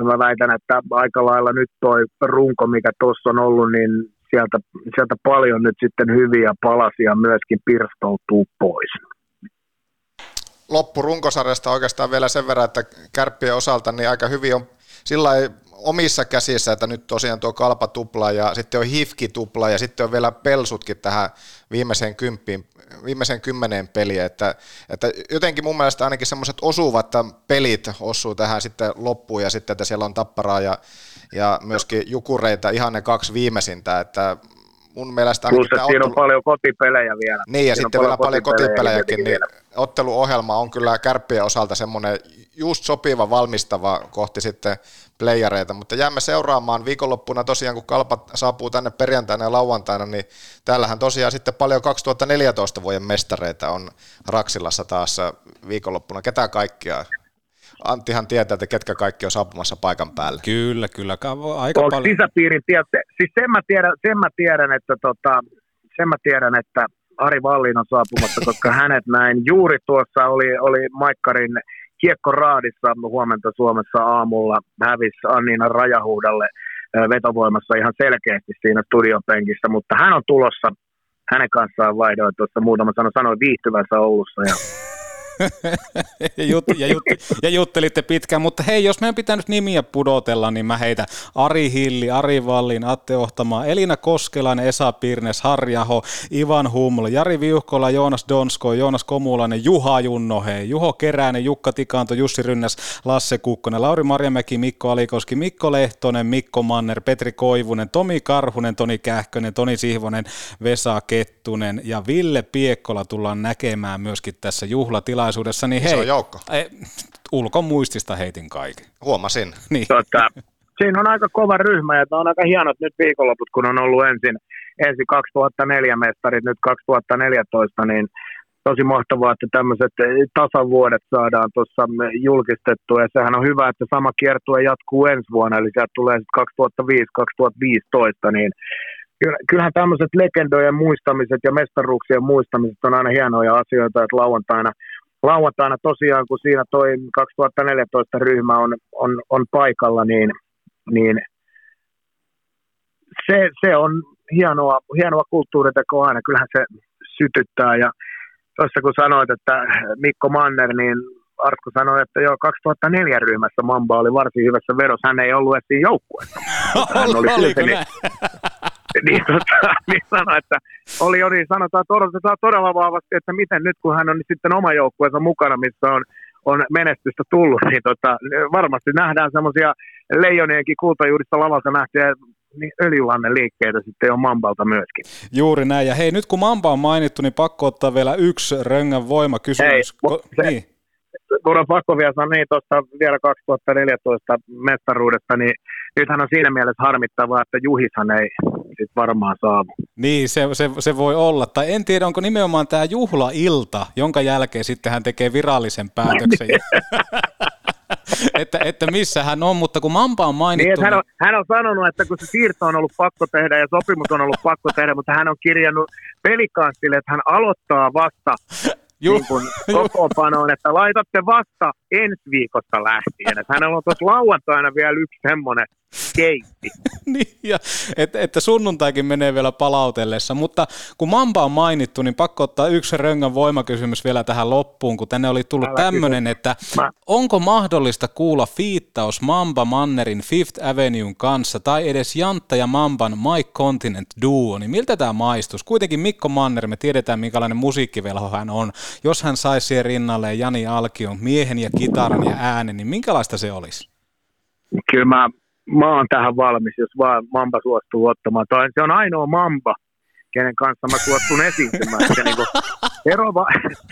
J: mä väitän, että aika lailla nyt toi runko, mikä tuossa on ollut, niin sieltä, sieltä paljon nyt sitten hyviä palasia myöskin pirstoutuu pois.
D: loppu runkosarjasta oikeastaan vielä sen verran, että kärppien osalta niin aika hyvin on sillä omissa käsissä, että nyt tosiaan tuo kalpa tupla ja sitten on hifki tupla ja sitten on vielä pelsutkin tähän viimeiseen kymppiin, viimeiseen kymmeneen peliä, että, että jotenkin mun mielestä ainakin semmoiset osuvat pelit osuu tähän sitten loppuun ja sitten, että siellä on tapparaa ja, ja myöskin jukureita ihan ne kaksi viimeisintä, että mun mielestä
J: Plus, että siinä on paljon kotipelejä vielä.
D: niin, ja
J: Siinä on
D: sitten vielä paljon kotipelejäkin, niin
J: vielä.
D: otteluohjelma on kyllä kärppien osalta semmoinen just sopiva valmistava kohti sitten playareita, mutta jäämme seuraamaan viikonloppuna tosiaan, kun kalpat saapuu tänne perjantaina ja lauantaina, niin täällähän tosiaan sitten paljon 2014 vuoden mestareita on Raksilassa taas viikonloppuna. Ketä kaikkia? Anttihan tietää, että ketkä kaikki on saapumassa paikan päälle.
C: Kyllä, kyllä, ka- aika
J: Onko
C: paljon.
J: sisäpiirin tiedä, siis sen mä tiedän, sen mä tiedän että tota, sen mä tiedän, että Ari Vallin on saapumassa, koska hänet näin juuri tuossa oli, oli Maikkarin kiekkoraadissa huomenta Suomessa aamulla hävisi Anniina Rajahuudalle vetovoimassa ihan selkeästi siinä studiopenkissä, mutta hän on tulossa. Hänen kanssaan vaihdoin tuossa muutama sana, sanoin viihtyvänsä Oulussa ja
C: ja, jut, ja, jut, ja juttelitte pitkään, mutta hei, jos meidän pitää nyt nimiä pudotella, niin mä heitä Ari Hilli, Ari Vallin, Atte Ohtamaa, Elina Koskelainen, Esa Pirnes, Harjaho, Ivan Humla, Jari Viuhkola, Joonas Donsko, Joonas Komulainen, Juha Junno, hei, Juho Keräinen, Jukka Tikanto, Jussi Rynnäs, Lasse Kukkonen, Lauri Marjamäki, Mikko Alikoski, Mikko Lehtonen, Mikko Manner, Petri Koivunen, Tomi Karhunen, Toni Kähkönen, Toni Sihvonen, Vesa Kettunen ja Ville Piekkola tullaan näkemään myöskin tässä juhlatilaisuudessa. Niin hei,
D: joukko.
C: Eh, ulkomuistista heitin kaiken.
D: Huomasin.
C: Niin.
J: tota, siinä on aika kova ryhmä ja on aika hienot nyt viikonloput, kun on ollut ensin, ensin 2004 mestarit, nyt 2014, niin tosi mahtavaa, että tämmöiset tasavuodet saadaan tuossa julkistettua ja sehän on hyvä, että sama kiertue jatkuu ensi vuonna, eli sieltä tulee sitten 2005-2015, niin kyllä- kyllähän tämmöiset legendojen muistamiset ja mestaruuksien muistamiset on aina hienoja asioita, että lauantaina, lauantaina tosiaan, kun siinä toi 2014 ryhmä on, on, on paikalla, niin, niin se, se on hienoa, hienoa kulttuuritekoa aina, kyllähän se sytyttää ja tuossa kun sanoit, että Mikko Manner, niin Artko sanoi, että jo 2004 ryhmässä Mamba oli varsin hyvässä vedossa. Hän ei ollut edes siinä joukkueessa. Hän oli silti,
C: näin?
J: Niin, tota, niin sanoi, että oli jo niin, sanotaan, odotetaan todella vahvasti, että miten nyt kun hän on sitten oma joukkueensa mukana, missä on, on menestystä tullut, niin tota, varmasti nähdään semmoisia leijonienkin kultajuurista lavalta nähtyjä niin öljylannen liikkeitä sitten jo Mambalta myöskin.
C: Juuri näin. Ja hei, nyt kun Mamba on mainittu, niin pakko ottaa vielä yksi röngän voimakysymys.
J: Hei,
C: Ko-
J: se-
C: niin.
J: Mun on pakko vielä sanoa niin tuosta vielä 2014 mestaruudesta, niin nythän on siinä mielessä harmittavaa, että Juhishan ei sit varmaan saavu.
C: Niin, se, se, se voi olla. Tai en tiedä, onko nimenomaan tämä juhlailta, jonka jälkeen sitten hän tekee virallisen päätöksen. että, että missä hän on, mutta kun Mamba on
J: Niin,
C: mainittu...
J: että hän, on, hän on sanonut, että kun se siirto on ollut pakko tehdä ja sopimus on ollut pakko tehdä, mutta hän on kirjannut pelikanssille, että hän aloittaa vasta
C: Juh,
J: niin kuin kokoonpanoon, että laitatte vasta ensi viikosta lähtien. Että hänellä on tuossa lauantaina vielä yksi semmoinen keitti.
C: niin, ja, että, että sunnuntaikin menee vielä palautellessa, mutta kun Mamba on mainittu, niin pakko ottaa yksi röngän voimakysymys vielä tähän loppuun, kun tänne oli tullut tämmöinen, että Mä... onko mahdollista kuulla fiittaus Mamba Mannerin Fifth Aveneun kanssa, tai edes Jantta ja Mamban My Continent duo, niin miltä tämä maistus? Kuitenkin Mikko Manner, me tiedetään minkälainen musiikkivelho hän on. Jos hän saisi siihen rinnalle Jani Alkion miehen ja kitaran ja äänen, niin minkälaista se olisi?
J: Kyllä mä mä oon tähän valmis, jos vaan Mamba suostuu ottamaan. Toi, se on ainoa Mamba, kenen kanssa mä suostun esiintymään. Se, niin kuin, Tero,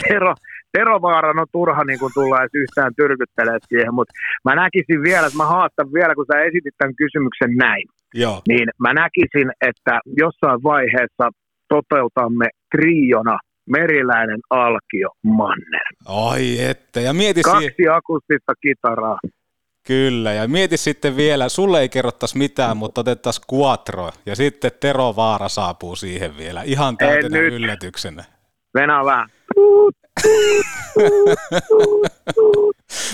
J: Tero, Tero Vaaran on turha niin kuin tulla edes yhtään tyrkyttelee siihen, mutta mä näkisin vielä, että mä haastan vielä, kun sä esitit tämän kysymyksen näin,
C: Joo.
J: niin mä näkisin, että jossain vaiheessa toteutamme triona Meriläinen, Alkio, Manner.
C: Ai että, ja mieti
J: Kaksi si- akustista kitaraa.
C: Kyllä, ja mieti sitten vielä, sulle ei kerrottaisi mitään, mutta otettaisiin Quattro, ja sitten Tero Vaara saapuu siihen vielä, ihan täytenä yllätyksenä.
J: Venä vähän.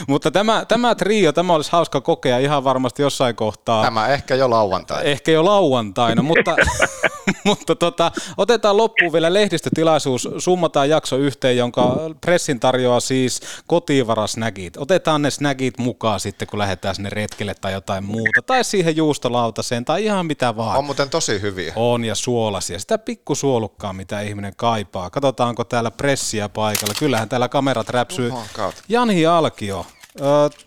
C: Mutta tämä, tämä trio, tämä olisi hauska kokea ihan varmasti jossain kohtaa.
D: Tämä ehkä jo lauantaina.
C: Ehkä jo lauantaina, mutta, mutta tota, otetaan loppuun vielä lehdistötilaisuus. Summataan jakso yhteen, jonka pressin tarjoaa siis kotivarasnäkit. Otetaan ne snäkit mukaan sitten, kun lähdetään sinne retkelle tai jotain muuta. Tai siihen juustolautaseen tai ihan mitä vaan.
D: On muuten tosi hyviä.
C: On ja suolasia. Sitä pikkusuolukkaa, mitä ihminen kaipaa. Katsotaanko täällä pressiä paikalla. Kyllähän täällä kamerat räpsyy. Jani Alkio,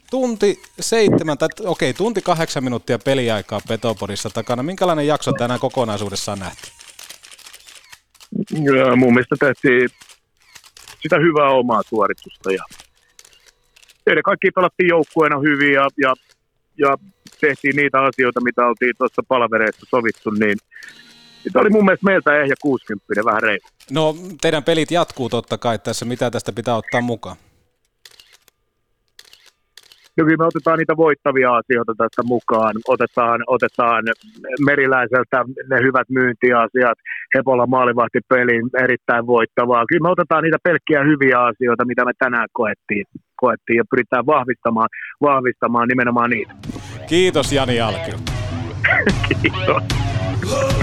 C: tunti seitsemän, tai okei, tunti kahdeksan minuuttia peliaikaa Petopodissa takana. Minkälainen jakso tänään kokonaisuudessaan nähty?
J: Ja, mun mielestä tehtiin sitä hyvää omaa suoritusta ja teidän kaikki pelattiin joukkueena hyvin ja, ja, ja tehtiin niitä asioita, mitä oltiin tuossa palvereissa sovittu, niin Tämä oli mun mielestä meiltä ehjä 60, vähän reilu.
C: No, teidän pelit jatkuu totta kai tässä. Mitä tästä pitää ottaa mukaan?
J: No kyllä me otetaan niitä voittavia asioita tästä mukaan. Otetaan, otetaan meriläiseltä ne hyvät myyntiasiat, Hepolla maalivahtipelin erittäin voittavaa. Kyllä me otetaan niitä pelkkiä hyviä asioita, mitä me tänään koettiin, koettiin ja pyritään vahvistamaan, vahvistamaan nimenomaan niitä.
C: Kiitos Jani Alkio.
J: Kiitos.